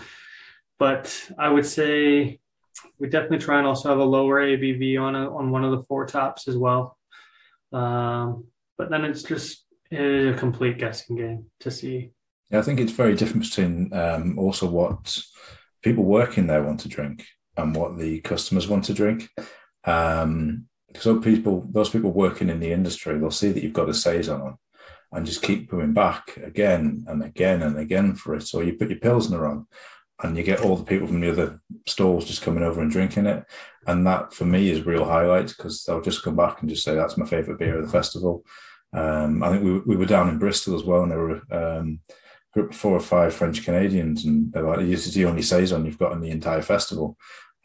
but I would say we definitely try and also have a lower ABV on a, on one of the four tops as well. Um, but then it's just it is a complete guessing game to see. Yeah, I think it's very different between um, also what people working there want to drink and what the customers want to drink. Um, so people, those people working in the industry, they'll see that you've got a saison on and just keep coming back again and again and again for it. So you put your pilsner on and you get all the people from the other stalls just coming over and drinking it. And that for me is real highlights because they'll just come back and just say, that's my favorite beer of the festival. Um, I think we, we were down in Bristol as well, and there were um, group of four or five French Canadians, and they're like, "This is the only saison you've got in the entire festival."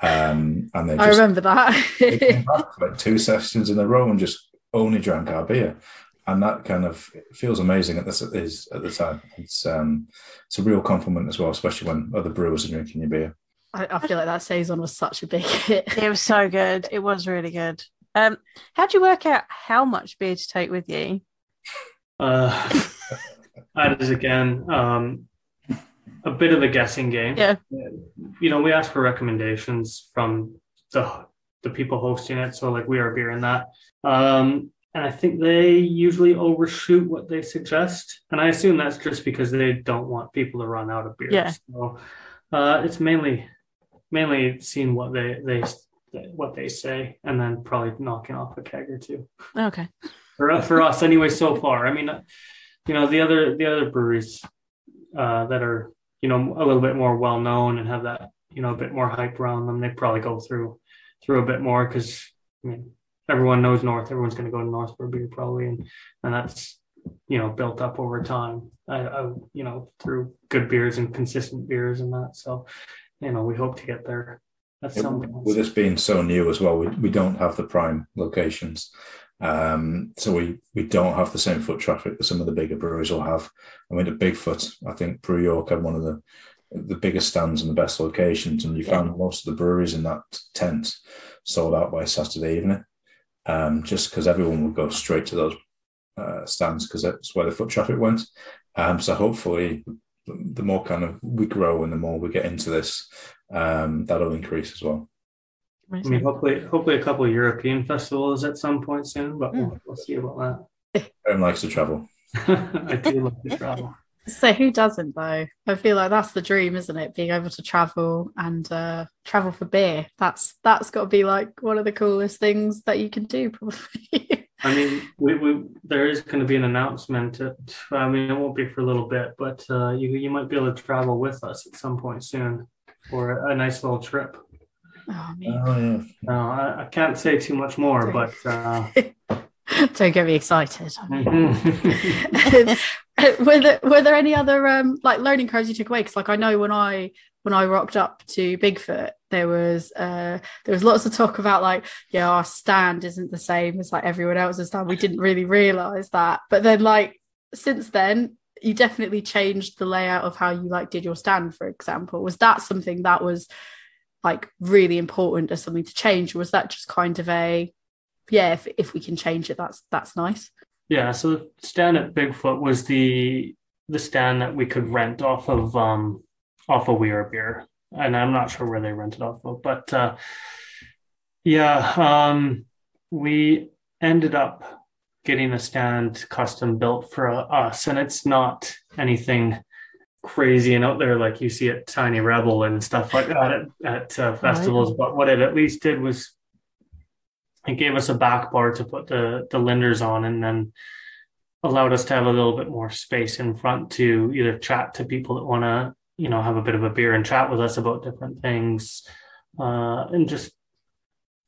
Um, and they I remember that. they came back for like two sessions in a row and just only drank our beer, and that kind of feels amazing at this is at the time. It's um, it's a real compliment as well, especially when other brewers are drinking your beer. I, I feel like that saison was such a big hit. It was so good. It was really good. Um, how do you work out how much beer to take with you? Uh, <laughs> that is again um, a bit of a guessing game. Yeah. You know, we ask for recommendations from the the people hosting it. So like we are beer in that. Um, and I think they usually overshoot what they suggest, and I assume that's just because they don't want people to run out of beer. Yeah. So uh, it's mainly mainly seeing what they they what they say, and then probably knocking off a keg or two Okay. for for us anyway. So far, I mean, you know, the other the other breweries uh, that are you know a little bit more well known and have that you know a bit more hype around them, they probably go through through a bit more because I mean everyone knows North. Everyone's going to go to North for a beer probably, and and that's you know built up over time. I, I you know through good beers and consistent beers and that. So you know we hope to get there some with this being so new as well, we, we don't have the prime locations. Um, so we, we don't have the same foot traffic that some of the bigger breweries will have. I mean, at Bigfoot, I think Brew York had one of the the biggest stands and the best locations, and you found most of the breweries in that tent sold out by Saturday evening, um, just because everyone would go straight to those uh, stands because that's where the foot traffic went. Um, so hopefully, the more kind of we grow and the more we get into this, um, that'll increase as well. I mean, hopefully, hopefully a couple of European festivals at some point soon, but we'll, we'll see about that. <laughs> Everyone likes to travel. <laughs> I do love to travel. So who doesn't though? I feel like that's the dream, isn't it? Being able to travel and uh, travel for beer. That's that's got to be like one of the coolest things that you can do, <laughs> probably. I mean, we, we there is going to be an announcement. At, I mean, it won't be for a little bit, but uh, you you might be able to travel with us at some point soon for a, nice little trip. Oh, me. Oh yeah. Uh, I, I can't say too much more, but uh, <laughs> Don't get me excited. <laughs> <laughs> were there were there any other um like learning curves you took away? Because like I know when I when I rocked up to Bigfoot, there was uh there was lots of talk about like yeah our stand isn't the same as like everyone else's stand. We didn't really realize that, but then like since then you definitely changed the layout of how you like did your stand. For example, was that something that was like really important as something to change, or was that just kind of a yeah if if we can change it that's that's nice. yeah. So the stand at Bigfoot was the the stand that we could rent off of um off of We Are Beer, and I'm not sure where they rented off of, but uh, yeah, um, we ended up getting a stand custom built for us, and it's not anything crazy and out there like you see at Tiny Rebel and stuff like that at, at uh, festivals. But what it at least did was it gave us a back bar to put the the Lindrs on, and then allowed us to have a little bit more space in front to either chat to people that want to you know have a bit of a beer and chat with us about different things uh, and just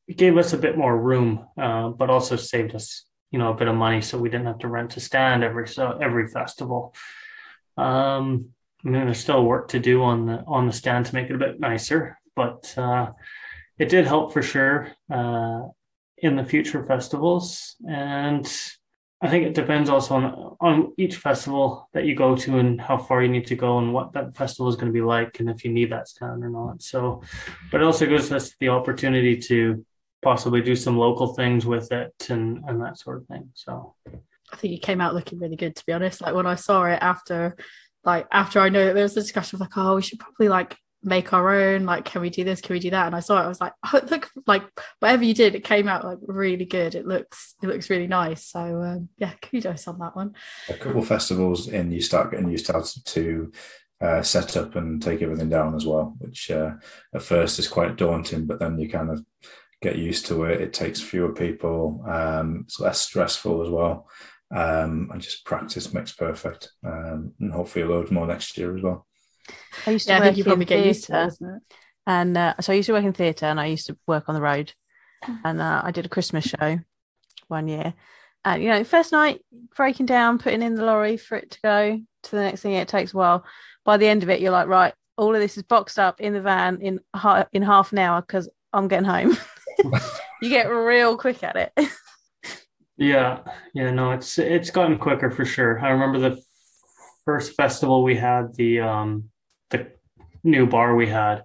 it gave us a bit more room uh, but also saved us you know a bit of money so we didn't have to rent a stand every so every festival um I mean, there's still work to do on the on the stand to make it a bit nicer, but uh, it did help for sure uh, in the future festivals. And I think it depends also on on each festival that you go to and how far you need to go and what that festival is going to be like and if you need that stand or not. So, but it also gives us the opportunity to possibly do some local things with it and and that sort of thing. So. I think it came out looking really good to be honest. Like when I saw it after like after I know that there was a discussion of like, oh, we should probably like make our own, like, can we do this? Can we do that? And I saw it, I was like, <laughs> oh, look, like whatever you did, it came out like really good. It looks it looks really nice. So um, yeah, kudos on that one. A couple festivals in, you start getting used to to uh, set up and take everything down as well, which uh, at first is quite daunting, but then you kind of get used to it. It takes fewer people, um, it's less stressful as well. Um, and just practice makes perfect. Um, and hopefully a load more next year as well. I used to Yeah, I work think you in probably get used to it, theatre, isn't it? and uh, so I used to work in theatre, and I used to work on the road, and uh, I did a Christmas show one year, and you know, first night breaking down, putting in the lorry for it to go to the next thing. It takes a while. By the end of it, you're like, right, all of this is boxed up in the van in in half an hour because I'm getting home. <laughs> you get real quick at it. <laughs> Yeah, yeah, no, it's it's gotten quicker for sure. I remember the first festival we had, the um the new bar we had.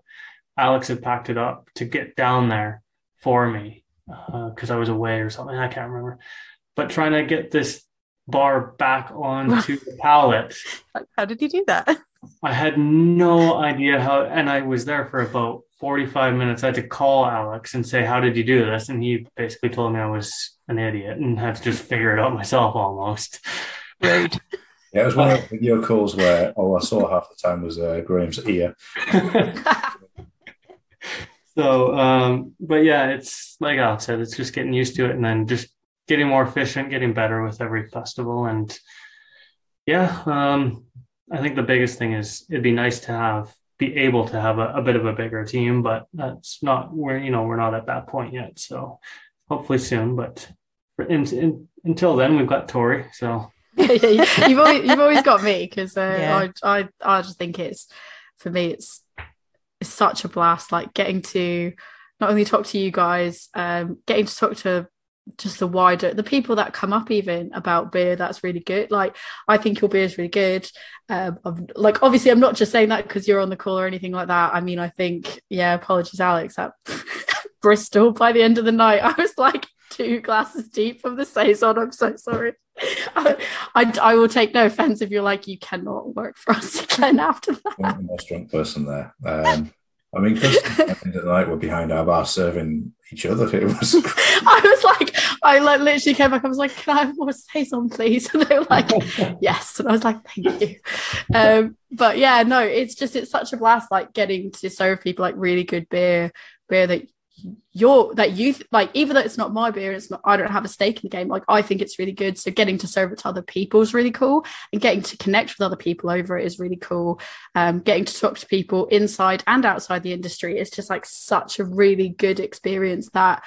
Alex had packed it up to get down there for me because I was away or something. I can't remember, but trying to get this bar back onto the <laughs> pallet. How did you do that? I had no idea how, and I was there for about 45 minutes. I had to call Alex and say, How did you do this? And he basically told me I was an idiot and had to just figure it out myself almost. Rude. <laughs> Yeah, it was one of the video calls where all I saw half the time was uh, Graham's ear. <laughs> so, um, but yeah, it's like Alex said, it's just getting used to it and then just getting more efficient, getting better with every festival. And yeah, um, I think the biggest thing is it'd be nice to have be able to have a, a bit of a bigger team, but that's not where you know we're not at that point yet. So hopefully soon, but for, in, in, until then, we've got Tori. So <laughs> you've always you've always got me because uh, yeah. I, I I just think it's for me it's it's such a blast like getting to not only talk to you guys um getting to talk to just the wider the people that come up even about beer that's really good like i think your beer is really good um like obviously i'm not just saying that because you're on the call or anything like that i mean i think yeah apologies alex at <laughs> bristol by the end of the night i was like two glasses deep from the saison. I'm so sorry. I, I, I, will take no offense if you're like, you cannot work for us again after that. I'm the most drunk person there. Um, I mean, because the end of the night we're behind our bar serving each other. It was. <laughs> I was like, I like literally came back. I was like, "Can I have more saison, please?" <laughs> And they were like, <laughs> "Yes." And I was like, "Thank you." Um, but yeah, no, it's just it's such a blast, like getting to serve people like really good beer, beer that you're that you like even though it's not my beer it's not i don't have a stake in the game like i think it's really good. So getting to serve it to other people is really cool. And getting to connect with other people over it is really cool. Um, getting to talk to people inside and outside the industry is just like such a really good experience that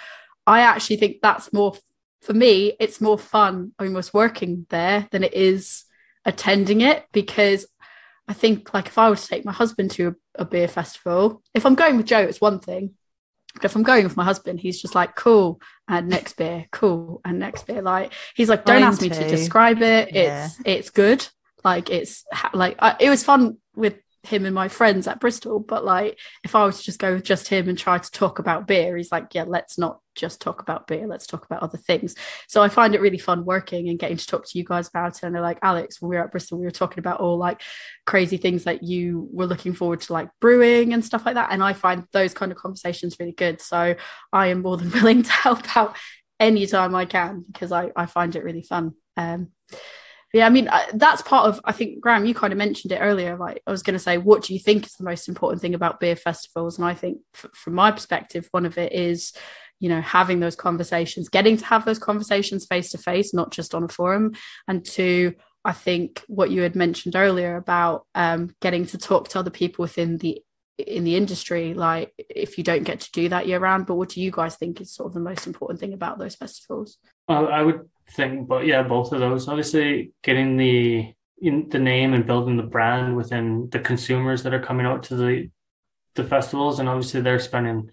i actually think that's more for me it's more fun almost working there than it is attending it because I think like if I were to take my husband to a, a beer festival, if I'm going with Joe, it's one thing but if I'm going with my husband, he's just like, cool, and next beer, cool, and next beer. Like he's like, don't Mine ask me to describe it. Yeah. It's it's good. Like it's like I, it was fun with him and my friends at Bristol. But like, if I was to just go with just him and try to talk about beer, he's like, yeah, let's not just talk about beer. Let's talk about other things. So I find it really fun working and getting to talk to you guys about it. And they're like, Alex, when we were at Bristol, we were talking about all like crazy things that you were looking forward to, like brewing and stuff like that. And I find those kind of conversations really good. So I am more than <laughs> willing to help out anytime I can because I, I find it really fun. Um, yeah, I mean, that's part of, I think, Graham, you kind of mentioned it earlier. Like, I was going to say, what do you think is the most important thing about beer festivals? And I think, f- from my perspective, one of it is, you know, having those conversations, getting to have those conversations face to face, not just on a forum. And two, I think what you had mentioned earlier about um, getting to talk to other people within the in the industry like if you don't get to do that year round but what do you guys think is sort of the most important thing about those festivals well, i would thing. But yeah, both of those. Obviously, getting the in the name and building the brand within the consumers that are coming out to the the festivals, and obviously they're spending,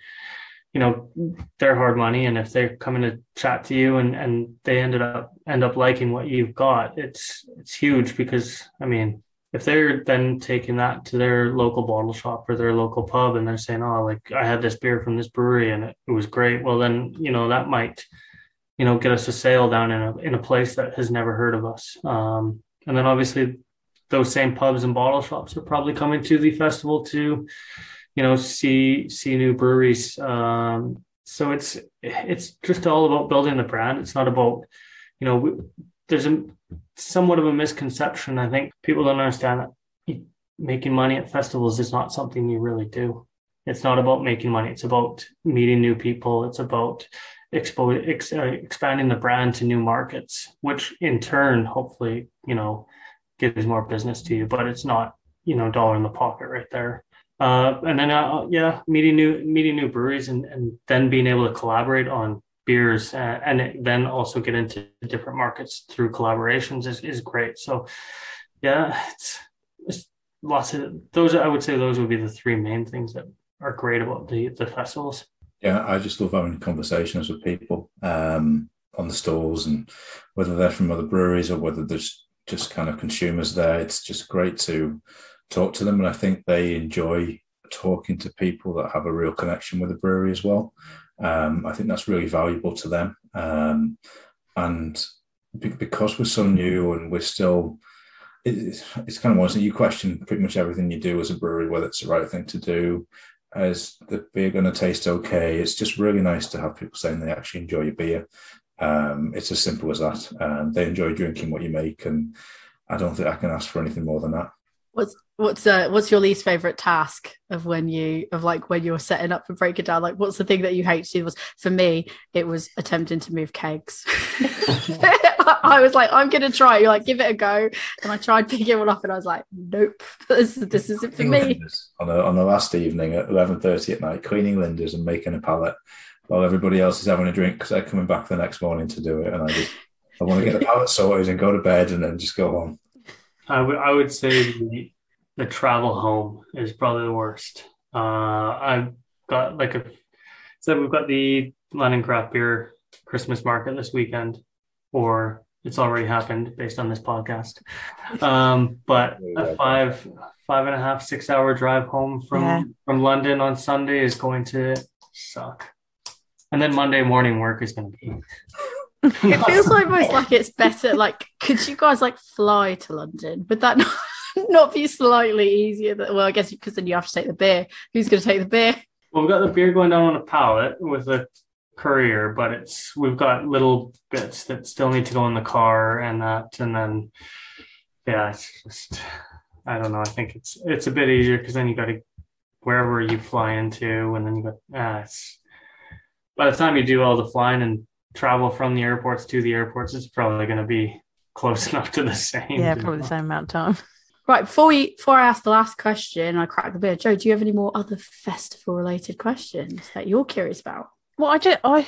you know, their hard money. And if they're coming to chat to you and and they ended up end up liking what you've got, it's it's huge because I mean. If they're then taking that to their local bottle shop or their local pub and they're saying, Oh, like I had this beer from this brewery and it, it was great. Well, then, you know, that might you know, get us a sale down in a in a place that has never heard of us. Um, and then obviously those same pubs and bottle shops are probably coming to the festival to, you know, see see new breweries. Um, so it's it's just all about building the brand. It's not about, you know, there's a somewhat of a misconception. I think people don't understand that making money at festivals is not something you really do. It's not about making money. It's about meeting new people. It's about expo- ex- uh, expanding the brand to new markets, which in turn, hopefully, you know, gives more business to you. But it's not, you know, dollar in the pocket right there. Uh, and then, uh, yeah, meeting new meeting new breweries and, and then being able to collaborate on beers uh, and then also get into different markets through collaborations is, is great. So, yeah, it's, it's lots of those. I would say those would be the three main things that are great about the the festivals. Yeah, I just love having conversations with people um, on the stalls, and whether they're from other breweries or whether there's just kind of consumers there. It's just great to talk to them, and I think they enjoy talking to people that have a real connection with the brewery as well. Um, I think that's really valuable to them, um, and because we're so new and we're still it's, it's kind of one you question pretty much everything you do as a brewery, whether it's the right thing to do. Is the beer going to taste okay? It's just really nice to have people saying they actually enjoy your beer. Um, it's as simple as that. Um, they enjoy drinking what you make, and I don't think I can ask for anything more than that. What's what's uh, what's your least favorite task of when you of like when you're setting up for break it down? Like, what's the thing that you hate to do? Was for me, it was attempting to move kegs. <laughs> I was like, I'm gonna try. You're like, give it a go, and I tried picking one up, and I was like, nope, <laughs> this this isn't for me. On a, on the last evening at eleven thirty at night, cleaning Lindrs and making a pallet while everybody else is having a drink because they're coming back the next morning to do it, and I just I want to get the pallet sorted and go to bed and then just go home. I would I would say the, the travel home is probably the worst. Uh, I've got like a so we've got the London Craft Beer Christmas Market this weekend, or it's already happened based on this podcast. Um, but a five five and a half six hour drive home from yeah. from London on Sunday is going to suck, and then Monday morning work is going to be it <laughs> feels almost like it's better. Like, could you guys like fly to London? Would that <laughs> not, not be slightly easier? That, well, I guess because then you have to take the beer. Who's going to take the beer? Well, we've got the beer going down on a pallet with a courier, but it's we've got little bits that still need to go in the car and that, and then yeah, it's just I don't know. I think it's it's a bit easier because then you got to wherever you fly into, and then you got ah, it's by the time you do all the flying and travel from the airports to the airports is probably going to be close <laughs> enough to the same. Yeah, probably the same amount of time. Right, before we before I ask the last question, I crack the beer. Joe, do you have any more other festival related questions that you're curious about? Well, I just I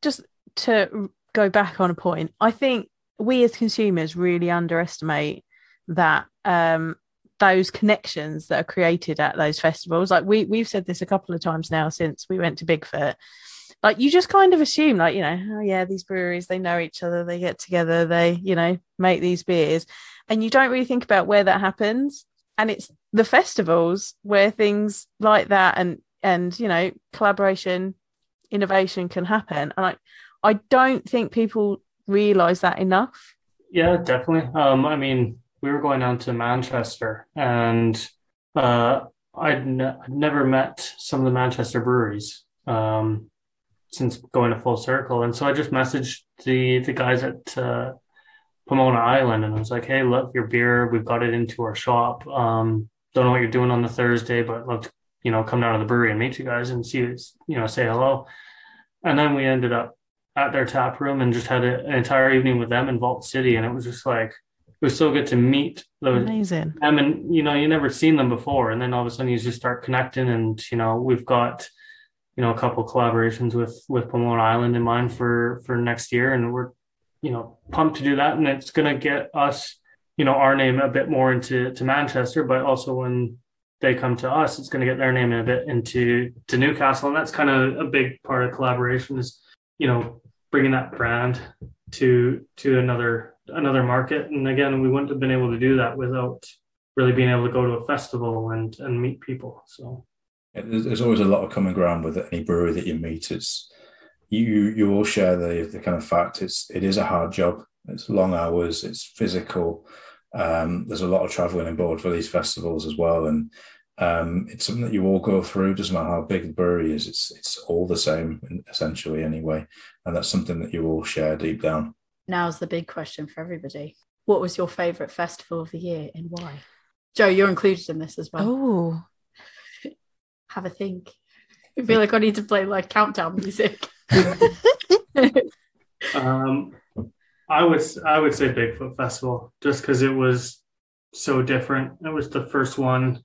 just to go back on a point, I think we as consumers really underestimate that um those connections that are created at those festivals. Like we we've said this a couple of times now since we went to Bigfoot like you just kind of assume like you know oh yeah these breweries they know each other they get together they you know make these beers. And you don't really think about where that happens. And it's the festivals where things like that and and you know collaboration innovation can happen. And i i don't think people realize that enough. Yeah definitely. Um i mean we were going down to manchester and uh I'd, ne- I'd never met some of the manchester breweries. Um since going to full circle. And so I just messaged the the guys at uh, Pomona Island and I was like, "Hey, love your beer. We've got it into our shop. Um, don't know what you're doing on the Thursday, but love to you know come down to the brewery and meet you guys and see you know say hello." And then we ended up at their tap room and just had a, an entire evening with them in Vault City, and it was just like it was so good to meet those amazing them and you know you never seen them before and then all of a sudden you just start connecting and you know we've got you know a couple collaborations with with Pomona Island in mind for for next year, and we're you know pumped to do that, and it's going to get us you know our name a bit more into to Manchester, but also when they come to us, it's going to get their name a bit into to Newcastle, and that's kind of a big part of collaboration is you know bringing that brand to to another another market, and again, we wouldn't have been able to do that without really being able to go to a festival and and meet people. So there's always a lot of common ground with any brewery that you meet. It's you you all share the the kind of fact it's it is a hard job. It's long hours. It's physical. Um, there's a lot of traveling involved for these festivals as well, and um, it's something that you all go through. Doesn't matter how big the brewery is. It's it's all the same essentially anyway, and that's something that you all share deep down. Now's the big question for everybody. What was your favourite festival of the year and why? Joe, you're included in this as well. Oh, have a think. I feel like I need to play like countdown music. <laughs> um, I would I would say Bigfoot Festival just because it was so different. It was the first one,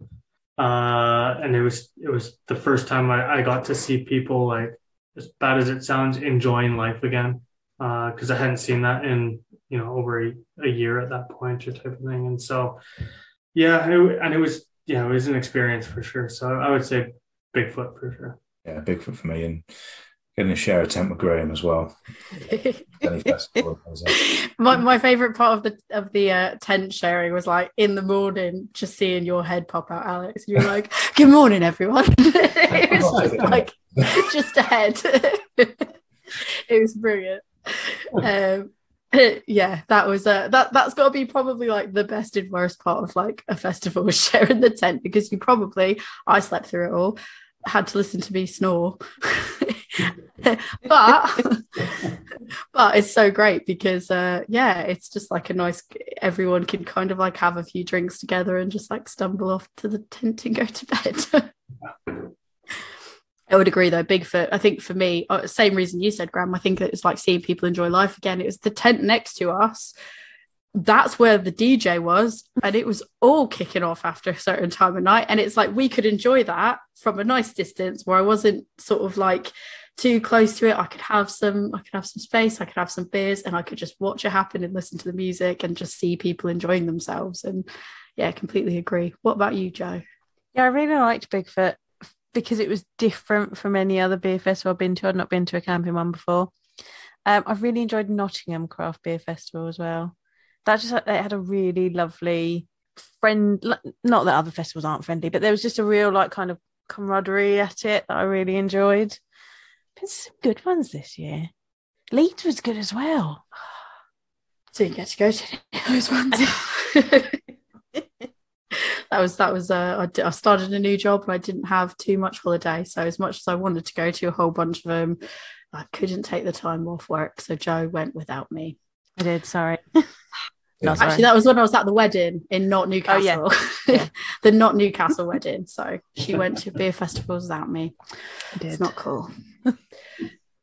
uh, and it was it was the first time I, I got to see people like as bad as it sounds enjoying life again because uh, I hadn't seen that in you know over a, a year at that point or type of thing. And so yeah, it, and it was yeah, it was an experience for sure. So I would say Bigfoot for sure. Yeah, Bigfoot for me, and getting to share a tent with Graham as well. <laughs> my my favorite part of the of the uh, tent sharing was like in the morning, just seeing your head pop out, Alex. You're like, <laughs> "Good morning, everyone." <laughs> it was just like just ahead. it was brilliant. Um, <laughs> yeah, that was uh, that. That's got to be probably like the best and worst part of like a festival <laughs> sharing the tent because you probably I slept through it all, had to listen to me snore, <laughs> but but it's so great because uh yeah, it's just like a nice. Everyone can kind of like have a few drinks together and just like stumble off to the tent and go to bed. I would agree though. Bigfoot, I think for me, uh, same reason you said, Graham. I think it's like seeing people enjoy life again. It was the tent next to us. That's where the DJ was, and it was all kicking off after a certain time of night. And it's like we could enjoy that from a nice distance where I wasn't sort of like too close to it. I could have some, I could have some space, I could have some beers, and I could just watch it happen and listen to the music and just see people enjoying themselves. And yeah, completely agree. What about you, Joe? Yeah, I really liked Bigfoot because it was different from any other beer festival I've been to. I'd not been to a camping one before. Um, I've really enjoyed Nottingham Craft Beer Festival as well. That just it had a really lovely friend. Not that other festivals aren't friendly, but there was just a real like kind of camaraderie at it that I really enjoyed. Been some good ones this year. Leeds was good as well. <sighs> So you get to go to <laughs> those ones. <laughs> that was that was uh, I, I started a new job and I didn't have too much holiday. So as much as I wanted to go to a whole bunch of them, I couldn't take the time off work. So Joe went without me. I did. Sorry. <laughs> No, sorry. Actually, that was when I was at the wedding in not Newcastle, oh, yeah. yeah. <laughs> the not Newcastle wedding. So she went to beer festivals without me. It's not cool.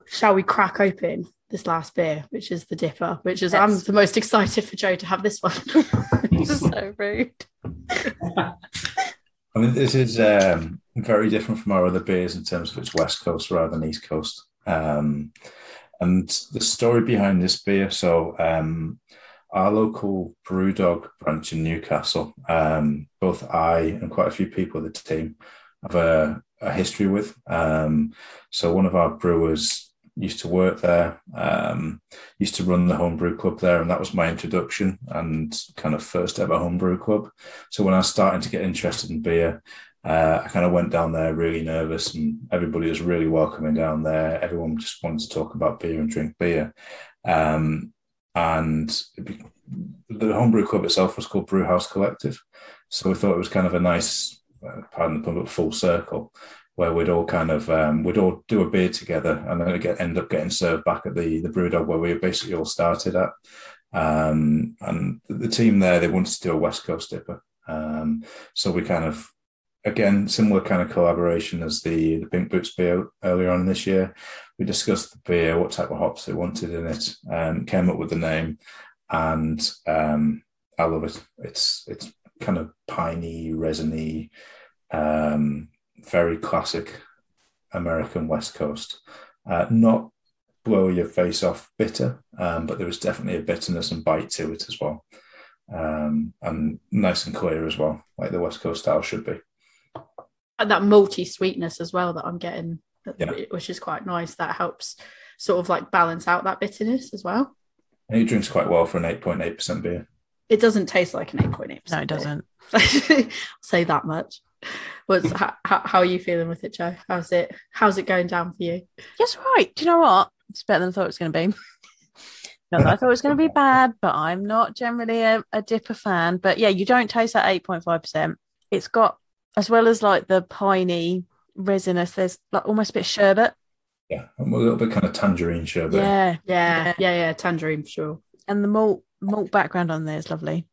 Shall we crack open this last beer, which is the DIPA, which is yes. I'm the most excited for Joe to have this one. <laughs> so rude. I mean, this is um, very different from our other beers in terms of its West Coast rather than East Coast. Um, and the story behind this beer so, um, our local Brewdog branch in Newcastle, um, both I and quite a few people of the team have a, a history with. Um, so, one of our brewers used to work there, um, used to run the homebrew club there, and that was my introduction and kind of first ever homebrew club. So when I was starting to get interested in beer, uh, I kind of went down there really nervous, and everybody was really welcoming down there. Everyone just wanted to talk about beer and drink beer. Um, and the homebrew club itself was called Brewhouse Collective. So we thought it was kind of a nice, uh, pardon the pun, but full circle where we'd all kind of um, we'd all do a beer together and then get, end up getting served back at the the brewdog where we basically all started at. Um, and the team there they wanted to do a West Coast DIPA, um, so we kind of again similar kind of collaboration as the the Pink Boots beer earlier on this year. We discussed the beer, what type of hops they wanted in it, and came up with the name. And um, I love it. It's it's kind of piney, resiny. Um, very classic American West Coast. Uh, not blow your face off bitter, um, but there was definitely a bitterness and bite to it as well. Um, and nice and clear as well, like the West Coast style should be. And that malty sweetness as well that I'm getting, yeah. which is quite nice. That helps sort of like balance out that bitterness as well. And it drinks quite well for an 8.8% beer. It doesn't taste like an 8.8%. No, it doesn't. <laughs> say that much. What's how, how are you feeling with it, Joe? How's it how's it going down for you? Yes, right. Do you know what? It's better than I thought it was going to be. Not that I thought it was going to be bad, but I'm not generally a, a DIPA fan. But yeah, you don't taste that 8.5%. It's got, as well as like the piney resinous, there's like almost a bit of sherbet. Yeah, a little bit kind of tangerine sherbet. Yeah, yeah, yeah, yeah, tangerine for sure. And the malt malt background on there is lovely.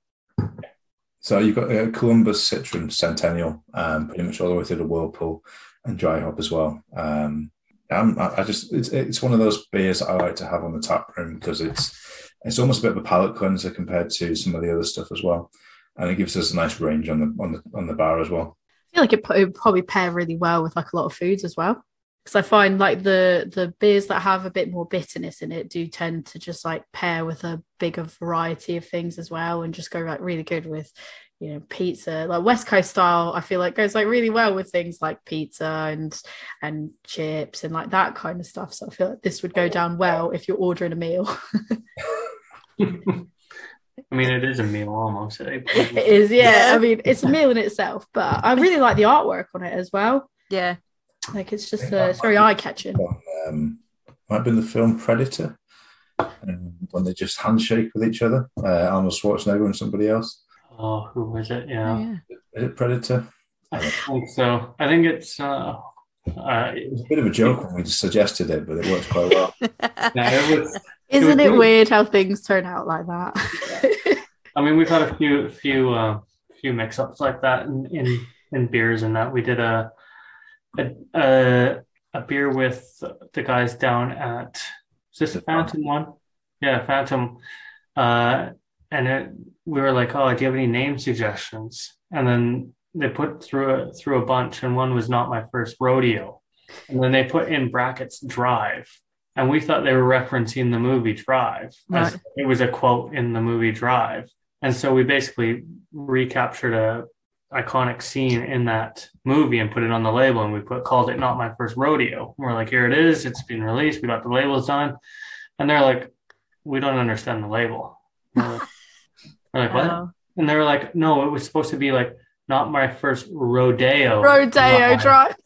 So you've got a Columbus Citra Centennial, um, pretty much all the way through the Whirlpool and dry hop as well. Um, I just it's, it's one of those beers that I like to have on the tap room because it's it's almost a bit of a palate cleanser compared to some of the other stuff as well, and it gives us a nice range on the on the on the bar as well. I feel like it, it would probably pair really well with like a lot of foods as well because I find like the the beers that have a bit more bitterness in it do tend to just like pair with a bigger variety of things as well, and just go like really good with you know pizza like west coast style i feel like goes like really well with things like pizza and and chips and like that kind of stuff so i feel like this would go down well if you're ordering a meal <laughs> I mean, it is a meal almost. Eh? it is, yeah. yeah. I mean, it's a meal in itself, but I really like the artwork on it as well. Yeah, like it's just uh, it's very eye catching. Um, might be the film Predator. um, when they just handshake with each other. Uh, Arnold Schwarzenegger and somebody else. Oh, who was it? Oh, Yeah, yeah. Is it Predator? I think so. I think it's. Uh, uh, It was a bit of a joke when we suggested it, but it works quite well. <laughs> yeah, it was. Isn't was it weird how things turn out like that? <laughs> I mean, we've had a few, few, uh, few mix-ups like that in, in in beers and that. We did a a a, a beer with the guys down at is this a Phantom one? Yeah, Phantom. Uh, and it, we were like, "Oh, do you have any name suggestions?" And then they put through a through a bunch, and one was not my first rodeo. And then they put in brackets "Drive," and we thought they were referencing the movie Drive. Right. It was a quote in the movie Drive, and so we basically recaptured a iconic scene in that movie and put it on the label, and we put called it "Not My First Rodeo." and We're like, "Here it is. It's been released. We got the labels done," and they're like, "We don't understand the label." We're like, <laughs> we're like, what? Wow. And they were like, no, it was supposed to be like not my first rodeo. Rodeo drive." drive. <laughs>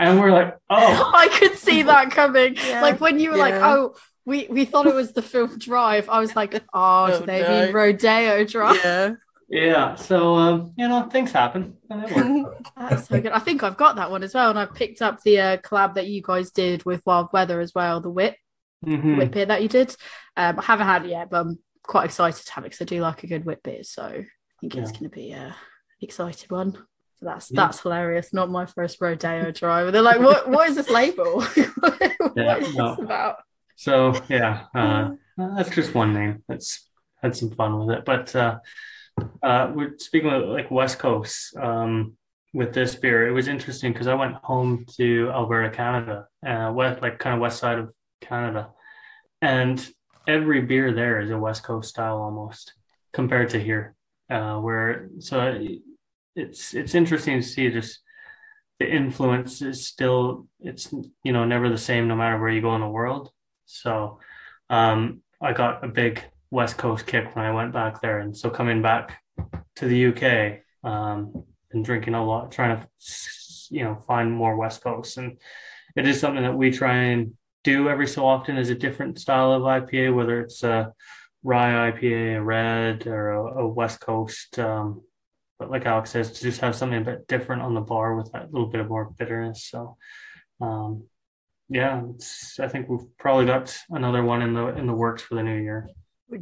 And we're like, oh, <laughs> I could see that coming. Yeah. Like when you were like, oh, we, we thought it was the film Drive. I was like, oh, Oh, they no. mean Rodeo Drive? Yeah. Yeah. So, um, you know, things happen. And it worked. <laughs> That's so good. I think I've got that one as well. And I've picked up the uh, collab that you guys did with Wild Weather as well, the Whip, Mhm. whip beer that you did. Um, I haven't had it yet, but I'm quite excited to have it because I do like a good whip beer. So I think it's going to be a exciting one. So that's Yeah. that's hilarious. Not my first rodeo drive. They're like, what what is this label? <laughs> what Yeah, is no. this about? So, yeah, uh, that's just one name. That's had some fun with it. But uh, uh, we're speaking of like West Coast um, with this beer. It was interesting because I went home to Alberta, Canada, uh, west, like kind of west side of Canada, and every beer there is a West Coast style almost compared to here. Uh, where so it's it's interesting to see just the influence is still it's you know never the same no matter where you go in the world. So um, I got a big West Coast kick when I went back there, and so coming back to the UK um, and drinking a lot, trying to you know find more West Coast, and it is something that we try and do every so often is a different style of IPA, whether it's a rye IPA, a red, or a, a West Coast. Um, but like Alex says, to just have something a bit different on the bar with that little bit of more bitterness. So, um, yeah, I think we've probably got another one in the in the works for the new year.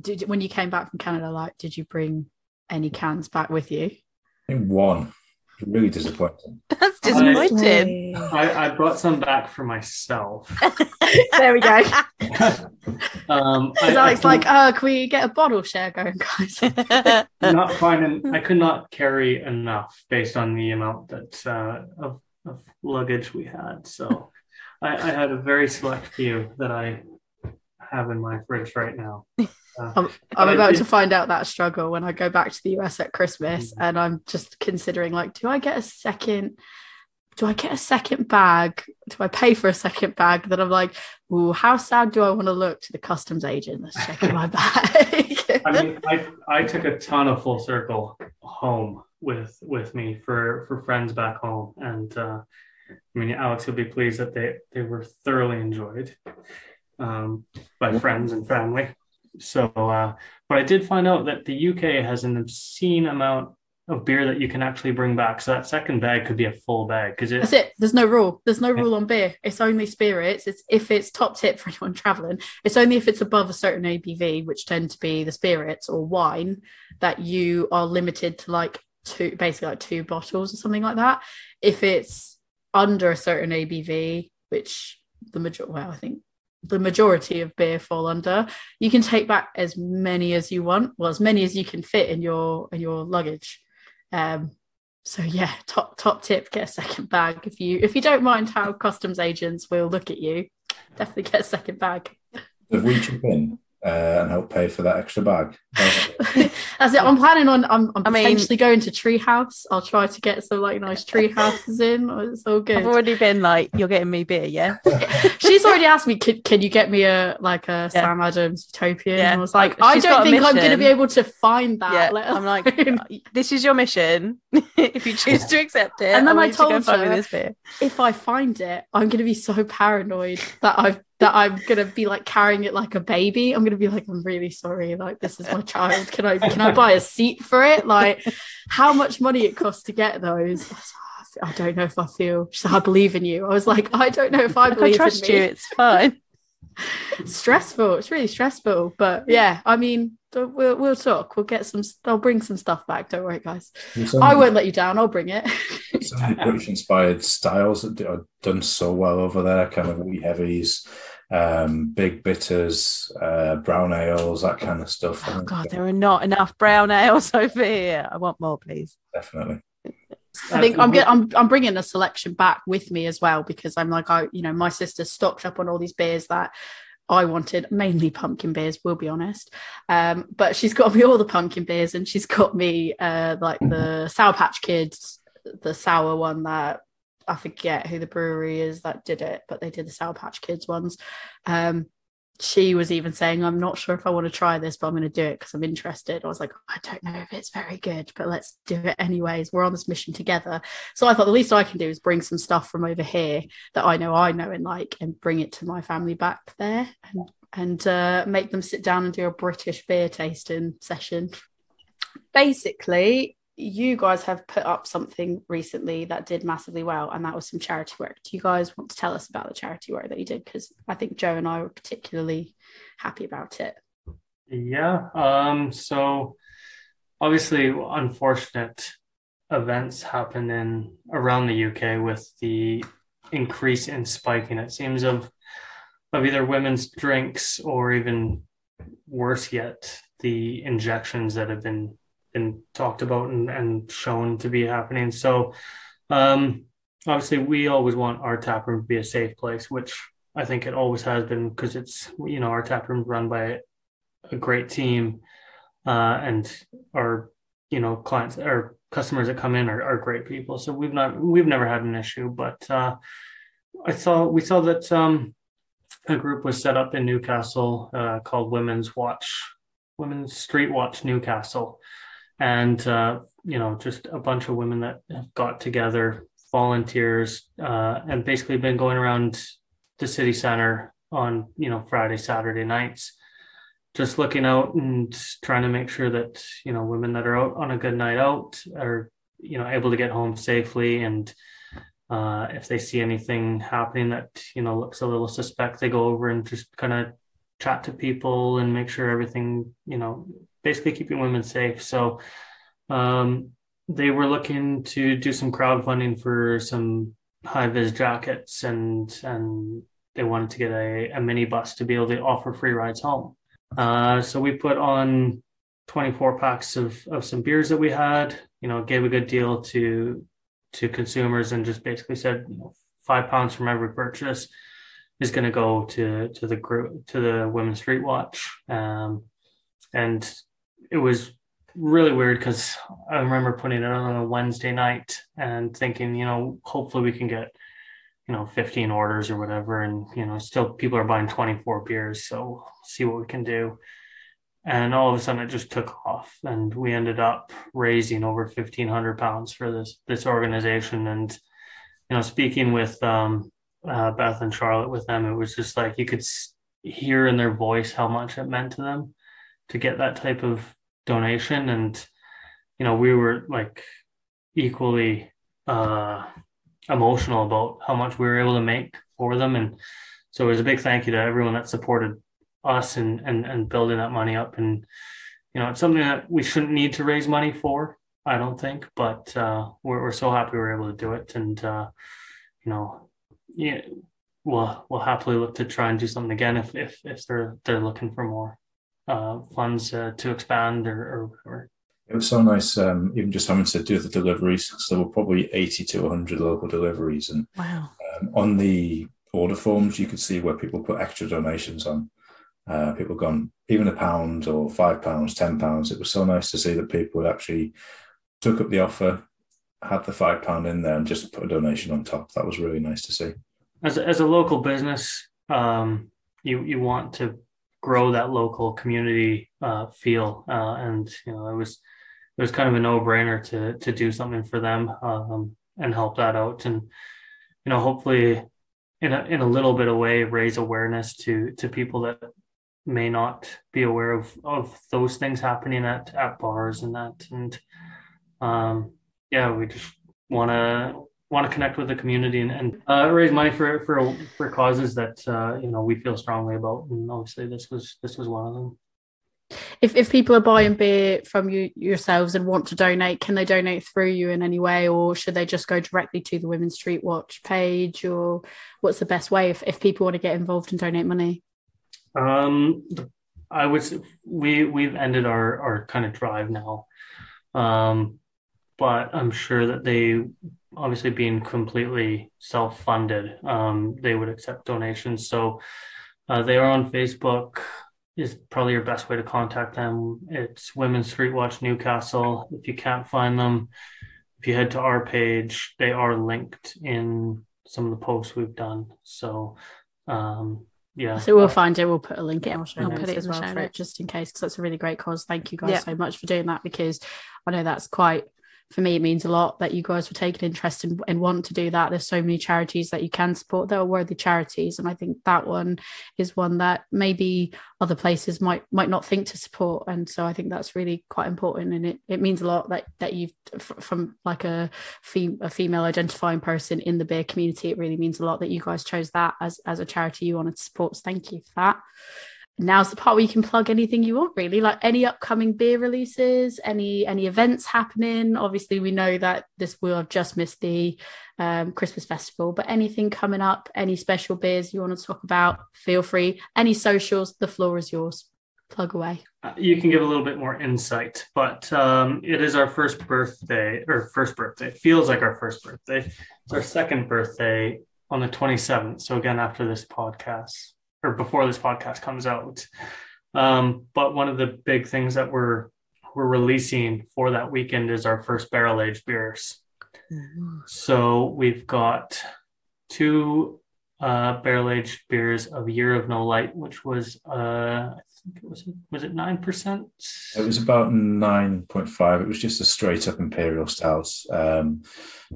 Did when you came back from Canada, like, did you bring any cans back with you? I think one. Really disappointing. <laughs> That's disappointing. I, I brought some back for myself. <laughs> there we go. <laughs> Um, I, Because I like, oh, can we get a bottle share going, guys? not finding. I could not carry enough based on the amount that uh, of, of luggage we had. So I, I had a very select few that I have in my fridge right now. I'm, <laughs> I'm about to find out that struggle when I go back to the US at Christmas, Mhm. and I'm just considering like, do I get a second? Do I get a second bag? Do I pay for a second bag? That I'm like, ooh, how sad do I want to look to the customs agent that's checking my <laughs> bag? <laughs> I mean, I, I took a ton of full circle home with with me for for friends back home, and uh, I mean, Alex will be pleased that they they were thoroughly enjoyed um, by friends and family. So, uh, but I did find out that the UK has an obscene amount of beer that you can actually bring back. So that second bag could be a full bag because That's it. There's no rule. There's no rule on beer. It's only spirits. It's if it's top tip for anyone traveling. It's only if it's above a certain ABV, which tend to be the spirits or wine, that you are limited to like two, basically like two bottles or something like that. If it's under a certain ABV, which the major, well, I think the majority of beer fall under, you can take back as many as you want. Well, as many as you can fit in your in your luggage. Um, so yeah, top top tip: get a second bag if you if you don't mind how customs agents will look at you. Definitely get a second bag. If we chip in uh, and help pay for that extra bag, <laughs> That's it. I'm planning on. I'm, I'm I mean- potentially going to Treehouse. I'll try to get some like nice <laughs> tree houses in. It's all good. I've already been like, you're getting me beer, yeah? <laughs> She's already asked me, can, can you get me a like a Sam Adams Utopian? Yeah. And I was like, She's I don't think I'm going to be able to find that. yeah. let I'm like, this is your mission. if you choose to accept it, And then I want you to told her- this beer. if I find it, I'm going to be so paranoid that I've that I'm gonna be like carrying it like a baby. I'm gonna be like, I'm really sorry. Like this is my child. Can I can I buy a seat for it? Like how much money it costs to get those? I don't know if I feel. She's like, I believe in you. I was like, I don't know if I believe I trust in you. It's fine. <laughs> Stressful. It's really stressful. But yeah, I mean, we'll we'll talk. We'll get some. I'll bring some stuff back. Don't worry, guys. There's I won't let you down. I'll bring it. <laughs> some of British inspired styles that are done so well over there, kind of wee heavies, um, big bitters, uh, brown ales, that kind of stuff. I Oh think, God, there are not enough brown ales <laughs> over here. I want more, please. definitely. I think I'm get, I'm I'm bringing a selection back with me as well because I'm like I you know my sister stocked up on all these beers that I wanted mainly pumpkin beers we'll be honest. Um but she's got me all the pumpkin beers and she's got me uh like the Sour Patch Kids the sour one that I forget who the brewery is that did it but they did the Sour Patch Kids ones. Um she was even saying, I'm not sure if I want to try this, but I'm going to do it because I'm interested. I was like, I don't know if it's very good, but let's do it anyways. We're on this mission together. So I thought the least I can do is bring some stuff from over here that I know I know and like and bring it to my family back there and, and uh, make them sit down and do a British beer tasting session. Basically, you guys have put up something recently that did massively well, and that was some charity work. Do you guys want to tell us about the charity work that you did? Because I think Joe and I were particularly happy about it. Yeah. Um, so obviously unfortunate events happen in around the UK with the increase in spiking, it seems, of of either women's drinks or even worse yet, the injections that have been been talked about and, and shown to be happening. So um obviously we always want our tap room to be a safe place, which I think it always has been because it's you know our tap room run by a great team uh, and our you know clients or customers that come in are, are great people so we've not we've never had an issue but uh, i saw we saw that um, a group was set up in newcastle uh, called women's watch women's street watch newcastle and uh, you know just a bunch of women that have got together volunteers uh, and basically been going around the city center on you know friday saturday nights just looking out and trying to make sure that you know women that are out on a good night out are you know able to get home safely. And uh, if they see anything happening that you know looks a little suspect they go over and just kind of chat to people and make sure everything you know basically keeping women safe so um, they were looking to do some crowdfunding for some high vis jackets and and they wanted to get a, a mini bus to be able to offer free rides home uh, so we put on 24 packs of, of some beers that we had, you know, gave a good deal to to consumers and just basically said, you know, five pounds from every purchase is going to go to to the group to the Women's Street Watch. Um, and it was really weird because I remember putting it on a Wednesday night and thinking, you know, hopefully we can get you know 15 orders or whatever. And you know still people are buying 24 beers so see what we can do. And all of a sudden it just took off and we ended up raising over 1500 pounds for this this organization. And you know speaking with um, uh, beth and charlotte with them it was just like you could hear in their voice how much it meant to them to get that type of donation. And you know we were like equally uh emotional about how much we were able to make for them. And so it was a big thank you to everyone that supported us and and, and building that money up. And you know it's something that we shouldn't need to raise money for i don't think but uh we're, we're so happy we were able to do it. And uh you know yeah we'll we'll happily look to try and do something again if if, if they're they're looking for more uh funds uh, to expand or or whatever It was so nice, um, even just having to do the deliveries. So there were probably 80 to 100 local deliveries. And Wow. um, on the order forms, you could see where people put extra donations on. Uh, people gone even a pound or five pounds, 10 pounds. It was so nice to see that people actually took up the offer, had the five pound in there, and just put a donation on top. That was really nice to see. as a, as a local business, um, you you want to grow that local community uh, feel, uh, and you know it was it was kind of a no brainer to to do something for them um, and help that out, and you know hopefully in a in a little bit of way raise awareness to to people that may not be aware of of those things happening at at bars and that. And um yeah we just want to want to connect with the community and, and uh, raise money for for for causes that uh, you know we feel strongly about. And obviously this was this was one of them. If if people are buying beer from you yourselves and want to donate, can they donate through you in any way, or should they just go directly to the Women's Street Watch page, or what's the best way if, if people want to get involved and donate money? Um, I would say we we've ended our our kind of drive now, um, but I'm sure that they obviously being completely self funded, um, they would accept donations. So uh, they are on Facebook is probably your best way to contact them. It's Women's Street Watch Newcastle. If you can't find them, if you head to our page, they are linked in some of the posts we've done. So, um, yeah. So we'll find it. We'll put a link in Yeah, our show I'll put it as in the well show for it, notes. just in case, because that's a really great cause. Thank you guys Yeah. so much for doing that because I know that's quite for me. It means a lot that you guys were taking interest in and want to do that. There's so many charities that you can support that are worthy charities, and I think that one is one that maybe other places might might not think to support. And so I think that's really quite important, and it, it means a lot that that you've from like a fem- a female identifying person in the beer community. It really means a lot that you guys chose that as as a charity you wanted to support. So thank you for that now's the part where you can plug anything you want really like any upcoming beer releases any any events happening obviously we know that this will have just missed the um, christmas festival but anything coming up any special beers you want to talk about feel free any socials the floor is yours plug away Uh, you can give a little bit more insight, but um, it is our first birthday or first birthday. It feels like our first birthday. It's our second birthday on the 27th. So again, after this podcast or before this podcast comes out. Um, but one of the big things that we're we're releasing for that weekend is our first barrel aged beers. So we've got two uh, barrel aged beers of Year of No Light, which was uh, I think it was was it nine percent? It was about 9.5. It was just a straight up imperial stout. Um,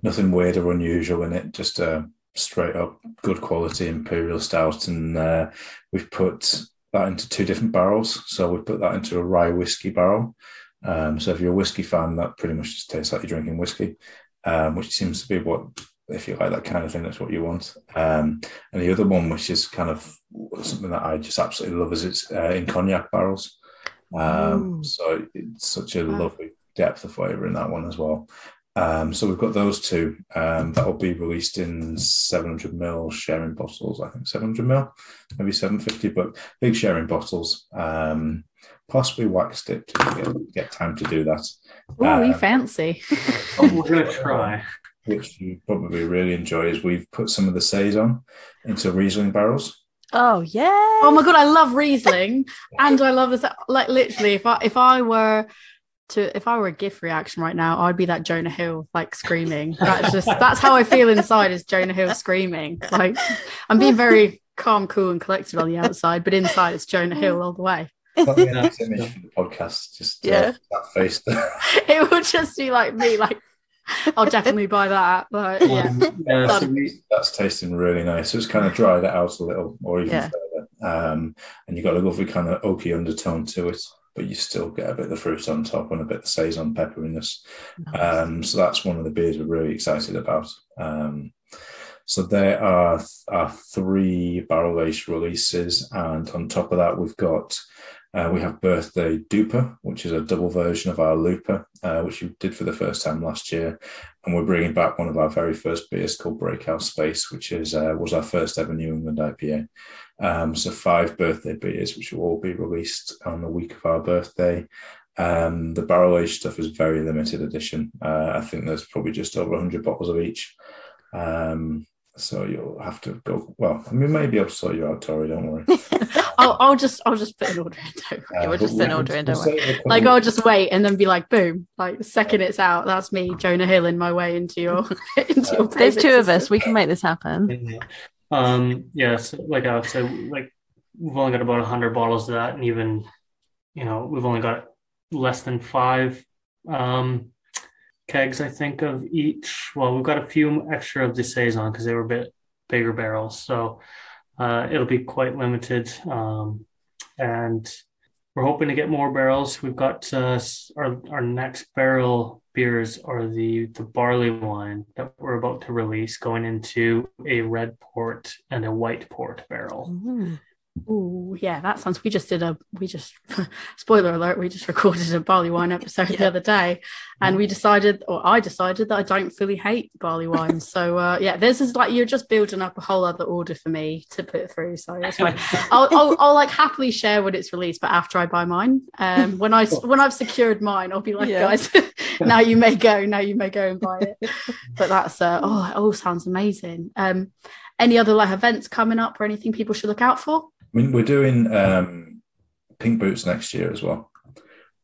nothing weird or unusual in it, just a straight up good quality imperial stout. And uh, we've put that into two different barrels. So we put that into a rye whiskey barrel. Um, so if you're a whiskey fan, that pretty much just tastes like you're drinking whiskey, um, which seems to be what, if you like that kind of thing, that's what you want. Um, and the other one, which is kind of something that I just absolutely love, is it's uh, in cognac barrels. Um, so it's such a Wow. lovely depth of flavour in that one as well. Um, so we've got those two um, that will be released in 700 ml sharing bottles. I think 700 ml, maybe 750, but big sharing bottles. Um, possibly wax dipped if you get, get time to do that. oh you Uh, fancy We're gonna try. which you probably really enjoy is we've put some of the saison into Riesling barrels. Oh yeah. Oh my god, I love Riesling, and I love this. Like literally, if I if I were to if I were a GIF reaction right now, I'd be that Jonah Hill like screaming. That's just that's how I feel inside is Jonah Hill screaming. Like I'm being very calm, cool, and collected on the outside, but inside it's Jonah Hill all the way. Next image for the podcast, just uh, Yeah. that face. <laughs> <laughs> It would just be like me, like I'll definitely buy that. But yeah, yeah, so we, That's tasting really nice. So it's kind of dried it out a little, or even Yeah. further. Um, and you've got a lovely kind of oaky undertone to it, but you still get a bit of the fruit on top and a bit of the saison pepperiness. Um, so that's one of the beers we're really excited about. Um, so there are, are three barrel aged releases, and on top of that, we've got uh, we have Birthday Duper, which is a double version of our Looper, uh, which we did for the first time last year, and we're bringing back one of our very first beers called Breakout Space, which is uh, was our first ever New England IPA. Um, so five birthday beers, which will all be released on the week of our birthday. Um, the barrel aged stuff is very limited edition. Uh, I think there's probably just over 100 bottles of each. Um, so you'll have to go. Well, I mean, maybe I'll sort you out, Tori. Don't worry. <laughs> I'll, I'll just I'll just put an order in. Don't worry. Uh, we'll just but send order in, we'll don't worry. Like I'll just wait and then be like, boom! Like the second it's out, that's me, Jonah Hill, in my way into your <laughs> into your. There's payment two of us. We can make this happen. <laughs> Um, yeah, so like Alex said, like we've only got about hundred bottles of that, and even you know we've only got less than five um, kegs, I think, of each. Well, we've got a few extra of the saison because they were a bit bigger barrels. So uh, it'll be quite limited. Um, and we're hoping to get more barrels. We've got uh, our, our next barrel beers are the, the barley wine that we're about to release going into a red port and a white port barrel. Mm. Oh yeah, that sounds. We just did a. We just <laughs> spoiler alert. We just recorded a barley wine <laughs> episode yeah. the other day, and we decided, or I decided that I don't fully hate barley wine. <laughs> so uh, yeah, this is like you're just building up a whole other order for me to put through. So that's fine. I'll, I'll, I'll, like happily share when it's released, but after I buy mine, um, when I when I've secured mine, I'll be like, yeah. guys, now you may go. Now you may go and buy it. But that's uh, oh, it all sounds amazing. Um, any other like events coming up or anything people should look out for? I mean, we're doing um, pink boots next year as well.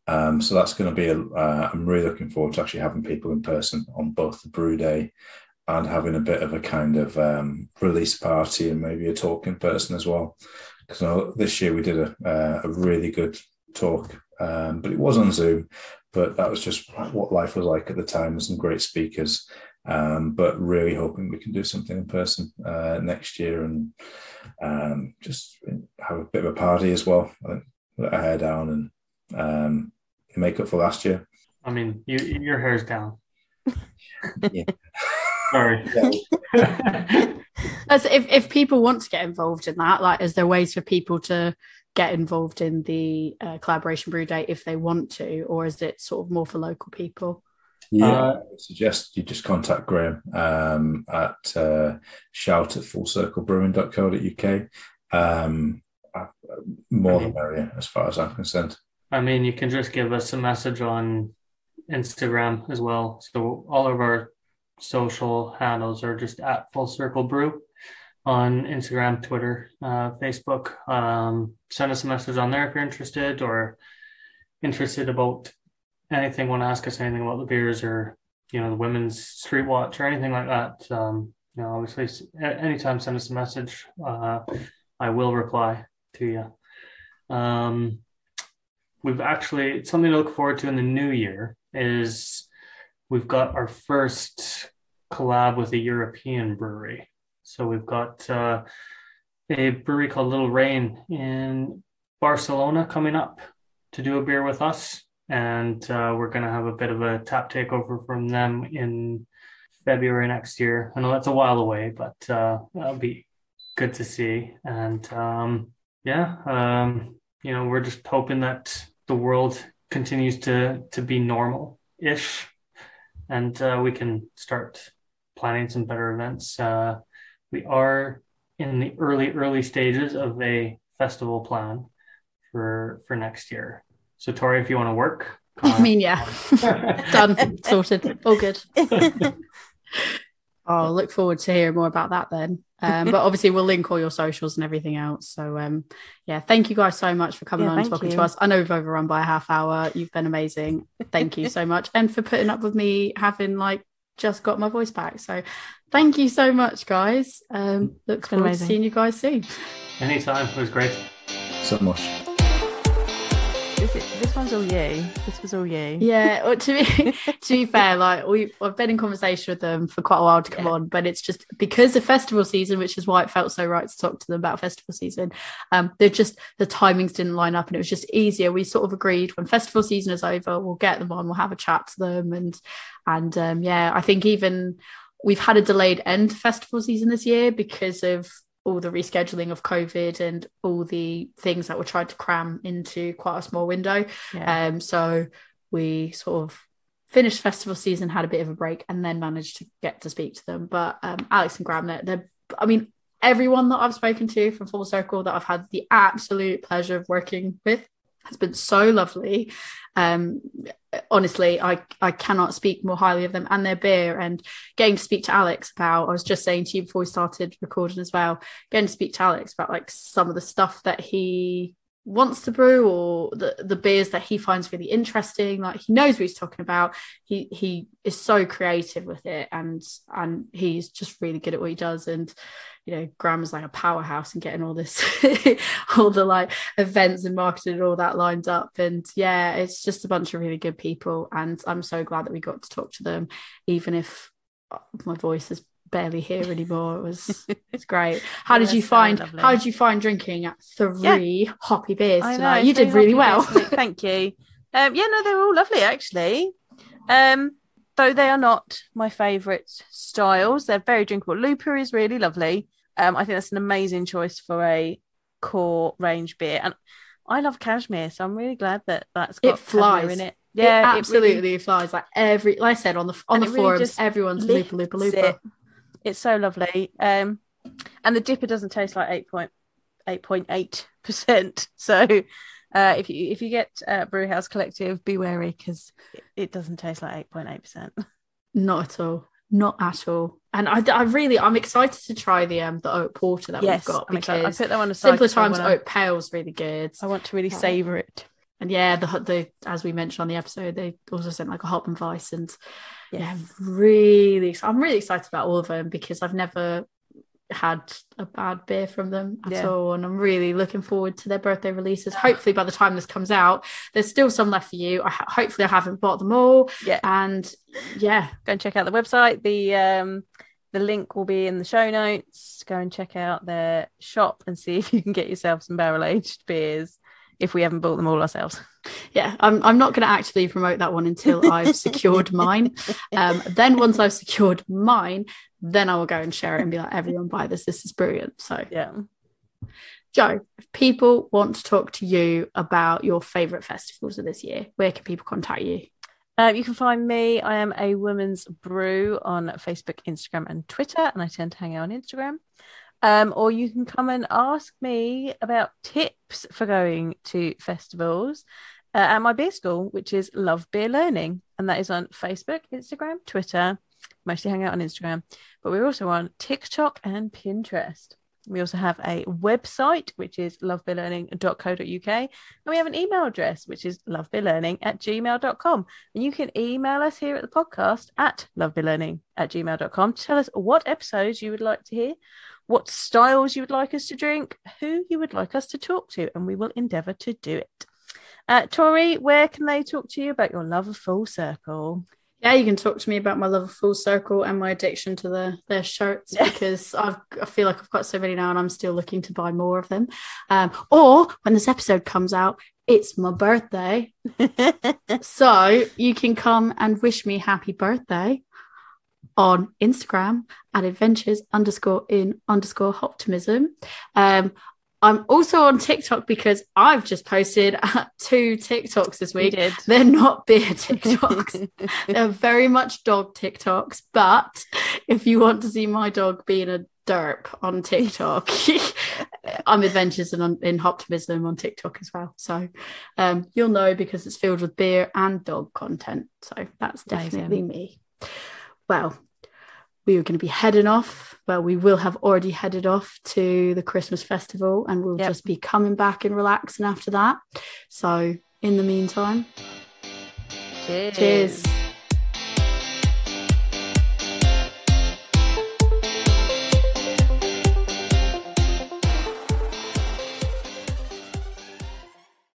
Um, so that's going to be, a, uh, I'm really looking forward to actually having people in person on both the brew day and having a bit of a kind of um, release party and maybe a talk in person as well. Because this year we did a, uh, a really good talk, um, but it was on Zoom. But that was just what life was like at the time with some great speakers. Um, but really hoping we can do something in person uh, next year and um, just have a bit of a party as well. Let our hair down and um, make up for last year. I mean, you, your hair's down. yeah. <laughs> Sorry. <laughs> As if, if people want to get involved in that, like, is there ways for people to get involved in the uh, collaboration brew day if they want to, or is it sort of more for local people? Yeah, uh, I suggest you just contact Graham um, at uh, shout at fullcirclebrewing.co.uk. Um, uh, more than merrier, as far as I'm concerned. I mean, you can just give us a message on Instagram as well. So all of our social handles are just at Full Circle Brew on Instagram, Twitter, uh, Facebook. Um, send us a message on there if you're interested or interested about anything, want to ask us anything about the beers or you know the women's street watch or anything like that, um, you know, obviously, anytime send us a message. Uh, I will reply to you. Um, we've actually something to look forward to in the new year is we've got our first collab with a European brewery. So we've got uh, a brewery called Little Rain in Barcelona coming up to do a beer with us and uh, we're going to have a bit of a tap takeover from them in February next year. I know that's a while away, but uh, that'll be good to see. And um, yeah, um, you know, we're just hoping that the world continues to to be normal ish, and uh, we can start planning some better events. Uh, we are in the early early stages of a festival plan for for next year so, Tori, if you want to work, <laughs> I mean, yeah, done, <laughs> sorted, all good. <laughs> I'll look forward to hearing more about that then. Um, but obviously, we'll link all your socials and everything else. So, um, yeah, thank you guys so much for coming yeah, on and talking you. to us. I know we've overrun by a half hour. You've been amazing. Thank you so much, and for putting up with me having like just got my voice back. So, thank you so much, guys. Um, look forward amazing. to seeing you guys soon. Anytime, it was great. So much this one's all you. This was all you. Yeah. Well, to be <laughs> to be fair, like we I've been in conversation with them for quite a while to come yeah. on, but it's just because of festival season, which is why it felt so right to talk to them about festival season. Um, they're just the timings didn't line up, and it was just easier. We sort of agreed when festival season is over, we'll get them on, we'll have a chat to them, and and um, yeah, I think even we've had a delayed end festival season this year because of all the rescheduling of COVID and all the things that were tried to cram into quite a small window. Yeah. Um, so we sort of finished festival season, had a bit of a break, and then managed to get to speak to them. But um, Alex and Graham, they're, they're, I mean, everyone that I've spoken to from Full Circle that I've had the absolute pleasure of working with has been so lovely. Um, honestly, I, I cannot speak more highly of them and their beer. And getting to speak to Alex about, I was just saying to you before we started recording as well, getting to speak to Alex about like some of the stuff that he wants to brew or the, the beers that he finds really interesting like he knows what he's talking about. He he is so creative with it and and he's just really good at what he does. And you know Graham is like a powerhouse and getting all this <laughs> all the like events and marketing and all that lined up. And yeah it's just a bunch of really good people. And I'm so glad that we got to talk to them even if my voice has barely here anymore. It was <laughs> it's great. How did you find lovely. how did you find drinking at three hoppy beers I know, you did really well. <laughs> Thank you. Um, yeah, no, they were all lovely actually. Um, though they are not my favourite styles. They're very drinkable. Looper is really lovely. Um, I think that's an amazing choice for a core range beer, and I love cashmere, so I'm really glad that that's It got cashmere flies. in it. Yeah, Yeah, it it absolutely really- flies. Like every, like I said on the on And the it really forums, everyone's looper, looper, looper. It. It's so lovely. Um, and the DIPA doesn't taste like eight point eight point eight <laughs> percent. So, uh, if you if you get uh, Brewhouse Collective, be wary because it, doesn't taste like eight point eight percent. Not at all. Not at all. And I, I really, I'm excited to try the um the oat porter that Yes, we've got I'm excited. I because put that one aside. simpler times oat pale's really good. I want to really Yeah. savor it. And yeah, the the as we mentioned on the episode, they also sent like a Hopfenweiss, and yeah, really, I'm really excited about all of them because I've never had a bad beer from them at Yeah. all, and I'm really looking forward to their birthday releases. Hopefully, by the time this comes out, there's still some left for you. I hopefully, I haven't bought them all, Yeah. and yeah, Go and check out the website. The um, the link will be in the show notes. Go and check out their shop and see if you can get yourself some barrel aged beers. If we haven't bought them all ourselves. yeah, I'm, I'm not going to actually promote that one until I've <laughs> secured mine. Um, then once I've secured mine, then I will go and share it and be like, everyone buy this. This is brilliant. So, Yeah. Joe, if people want to talk to you about your favourite festivals of this year, where can people contact you? Uh, you can find me. I am a woman's brew on Facebook, Instagram, and Twitter, and I tend to hang out on Instagram. Um, or you can come and ask me about tips for going to festivals uh, at my beer school, which is Love Beer Learning, and that is on Facebook, Instagram, Twitter. Mostly hang out on Instagram, but we're also on TikTok and Pinterest. We also have a website, which is lovebeerlearning.co.uk, and we have an email address, which is lovebeerlearning at gmail.com. And you can email us here at the podcast at lovebeerlearning at gmail.com to tell us what episodes you would like to hear, what styles you would like us to drink, who you would like us to talk to, and we will endeavour to do it. Uh, Tori, where can they talk to you about your love of Full Circle? Yeah, you can talk to me about my love of Full Circle and my addiction to the their shirts because I've, I feel like I've got so many now and I'm still looking to buy more of them. Um, or when this episode comes out, it's my birthday. <laughs> So you can come and wish me happy birthday on Instagram at adventures underscore in underscore hoptimism. Um, I'm also on TikTok because I've just posted <laughs> two TikToks this we week. did. They're not beer <laughs> TikToks. They're very much dog TikToks. But if you want to see my dog being a derp on TikTok, <laughs> I'm Adventures in, in Hoptimism on TikTok as well. So um, you'll know because it's filled with beer and dog content. So that's Amazing. definitely me. Well, we are going to be heading off. Well, we will have already headed off to the Christmas festival and we'll Yep. just be coming back and relaxing after that. So in the meantime, Cheers. cheers.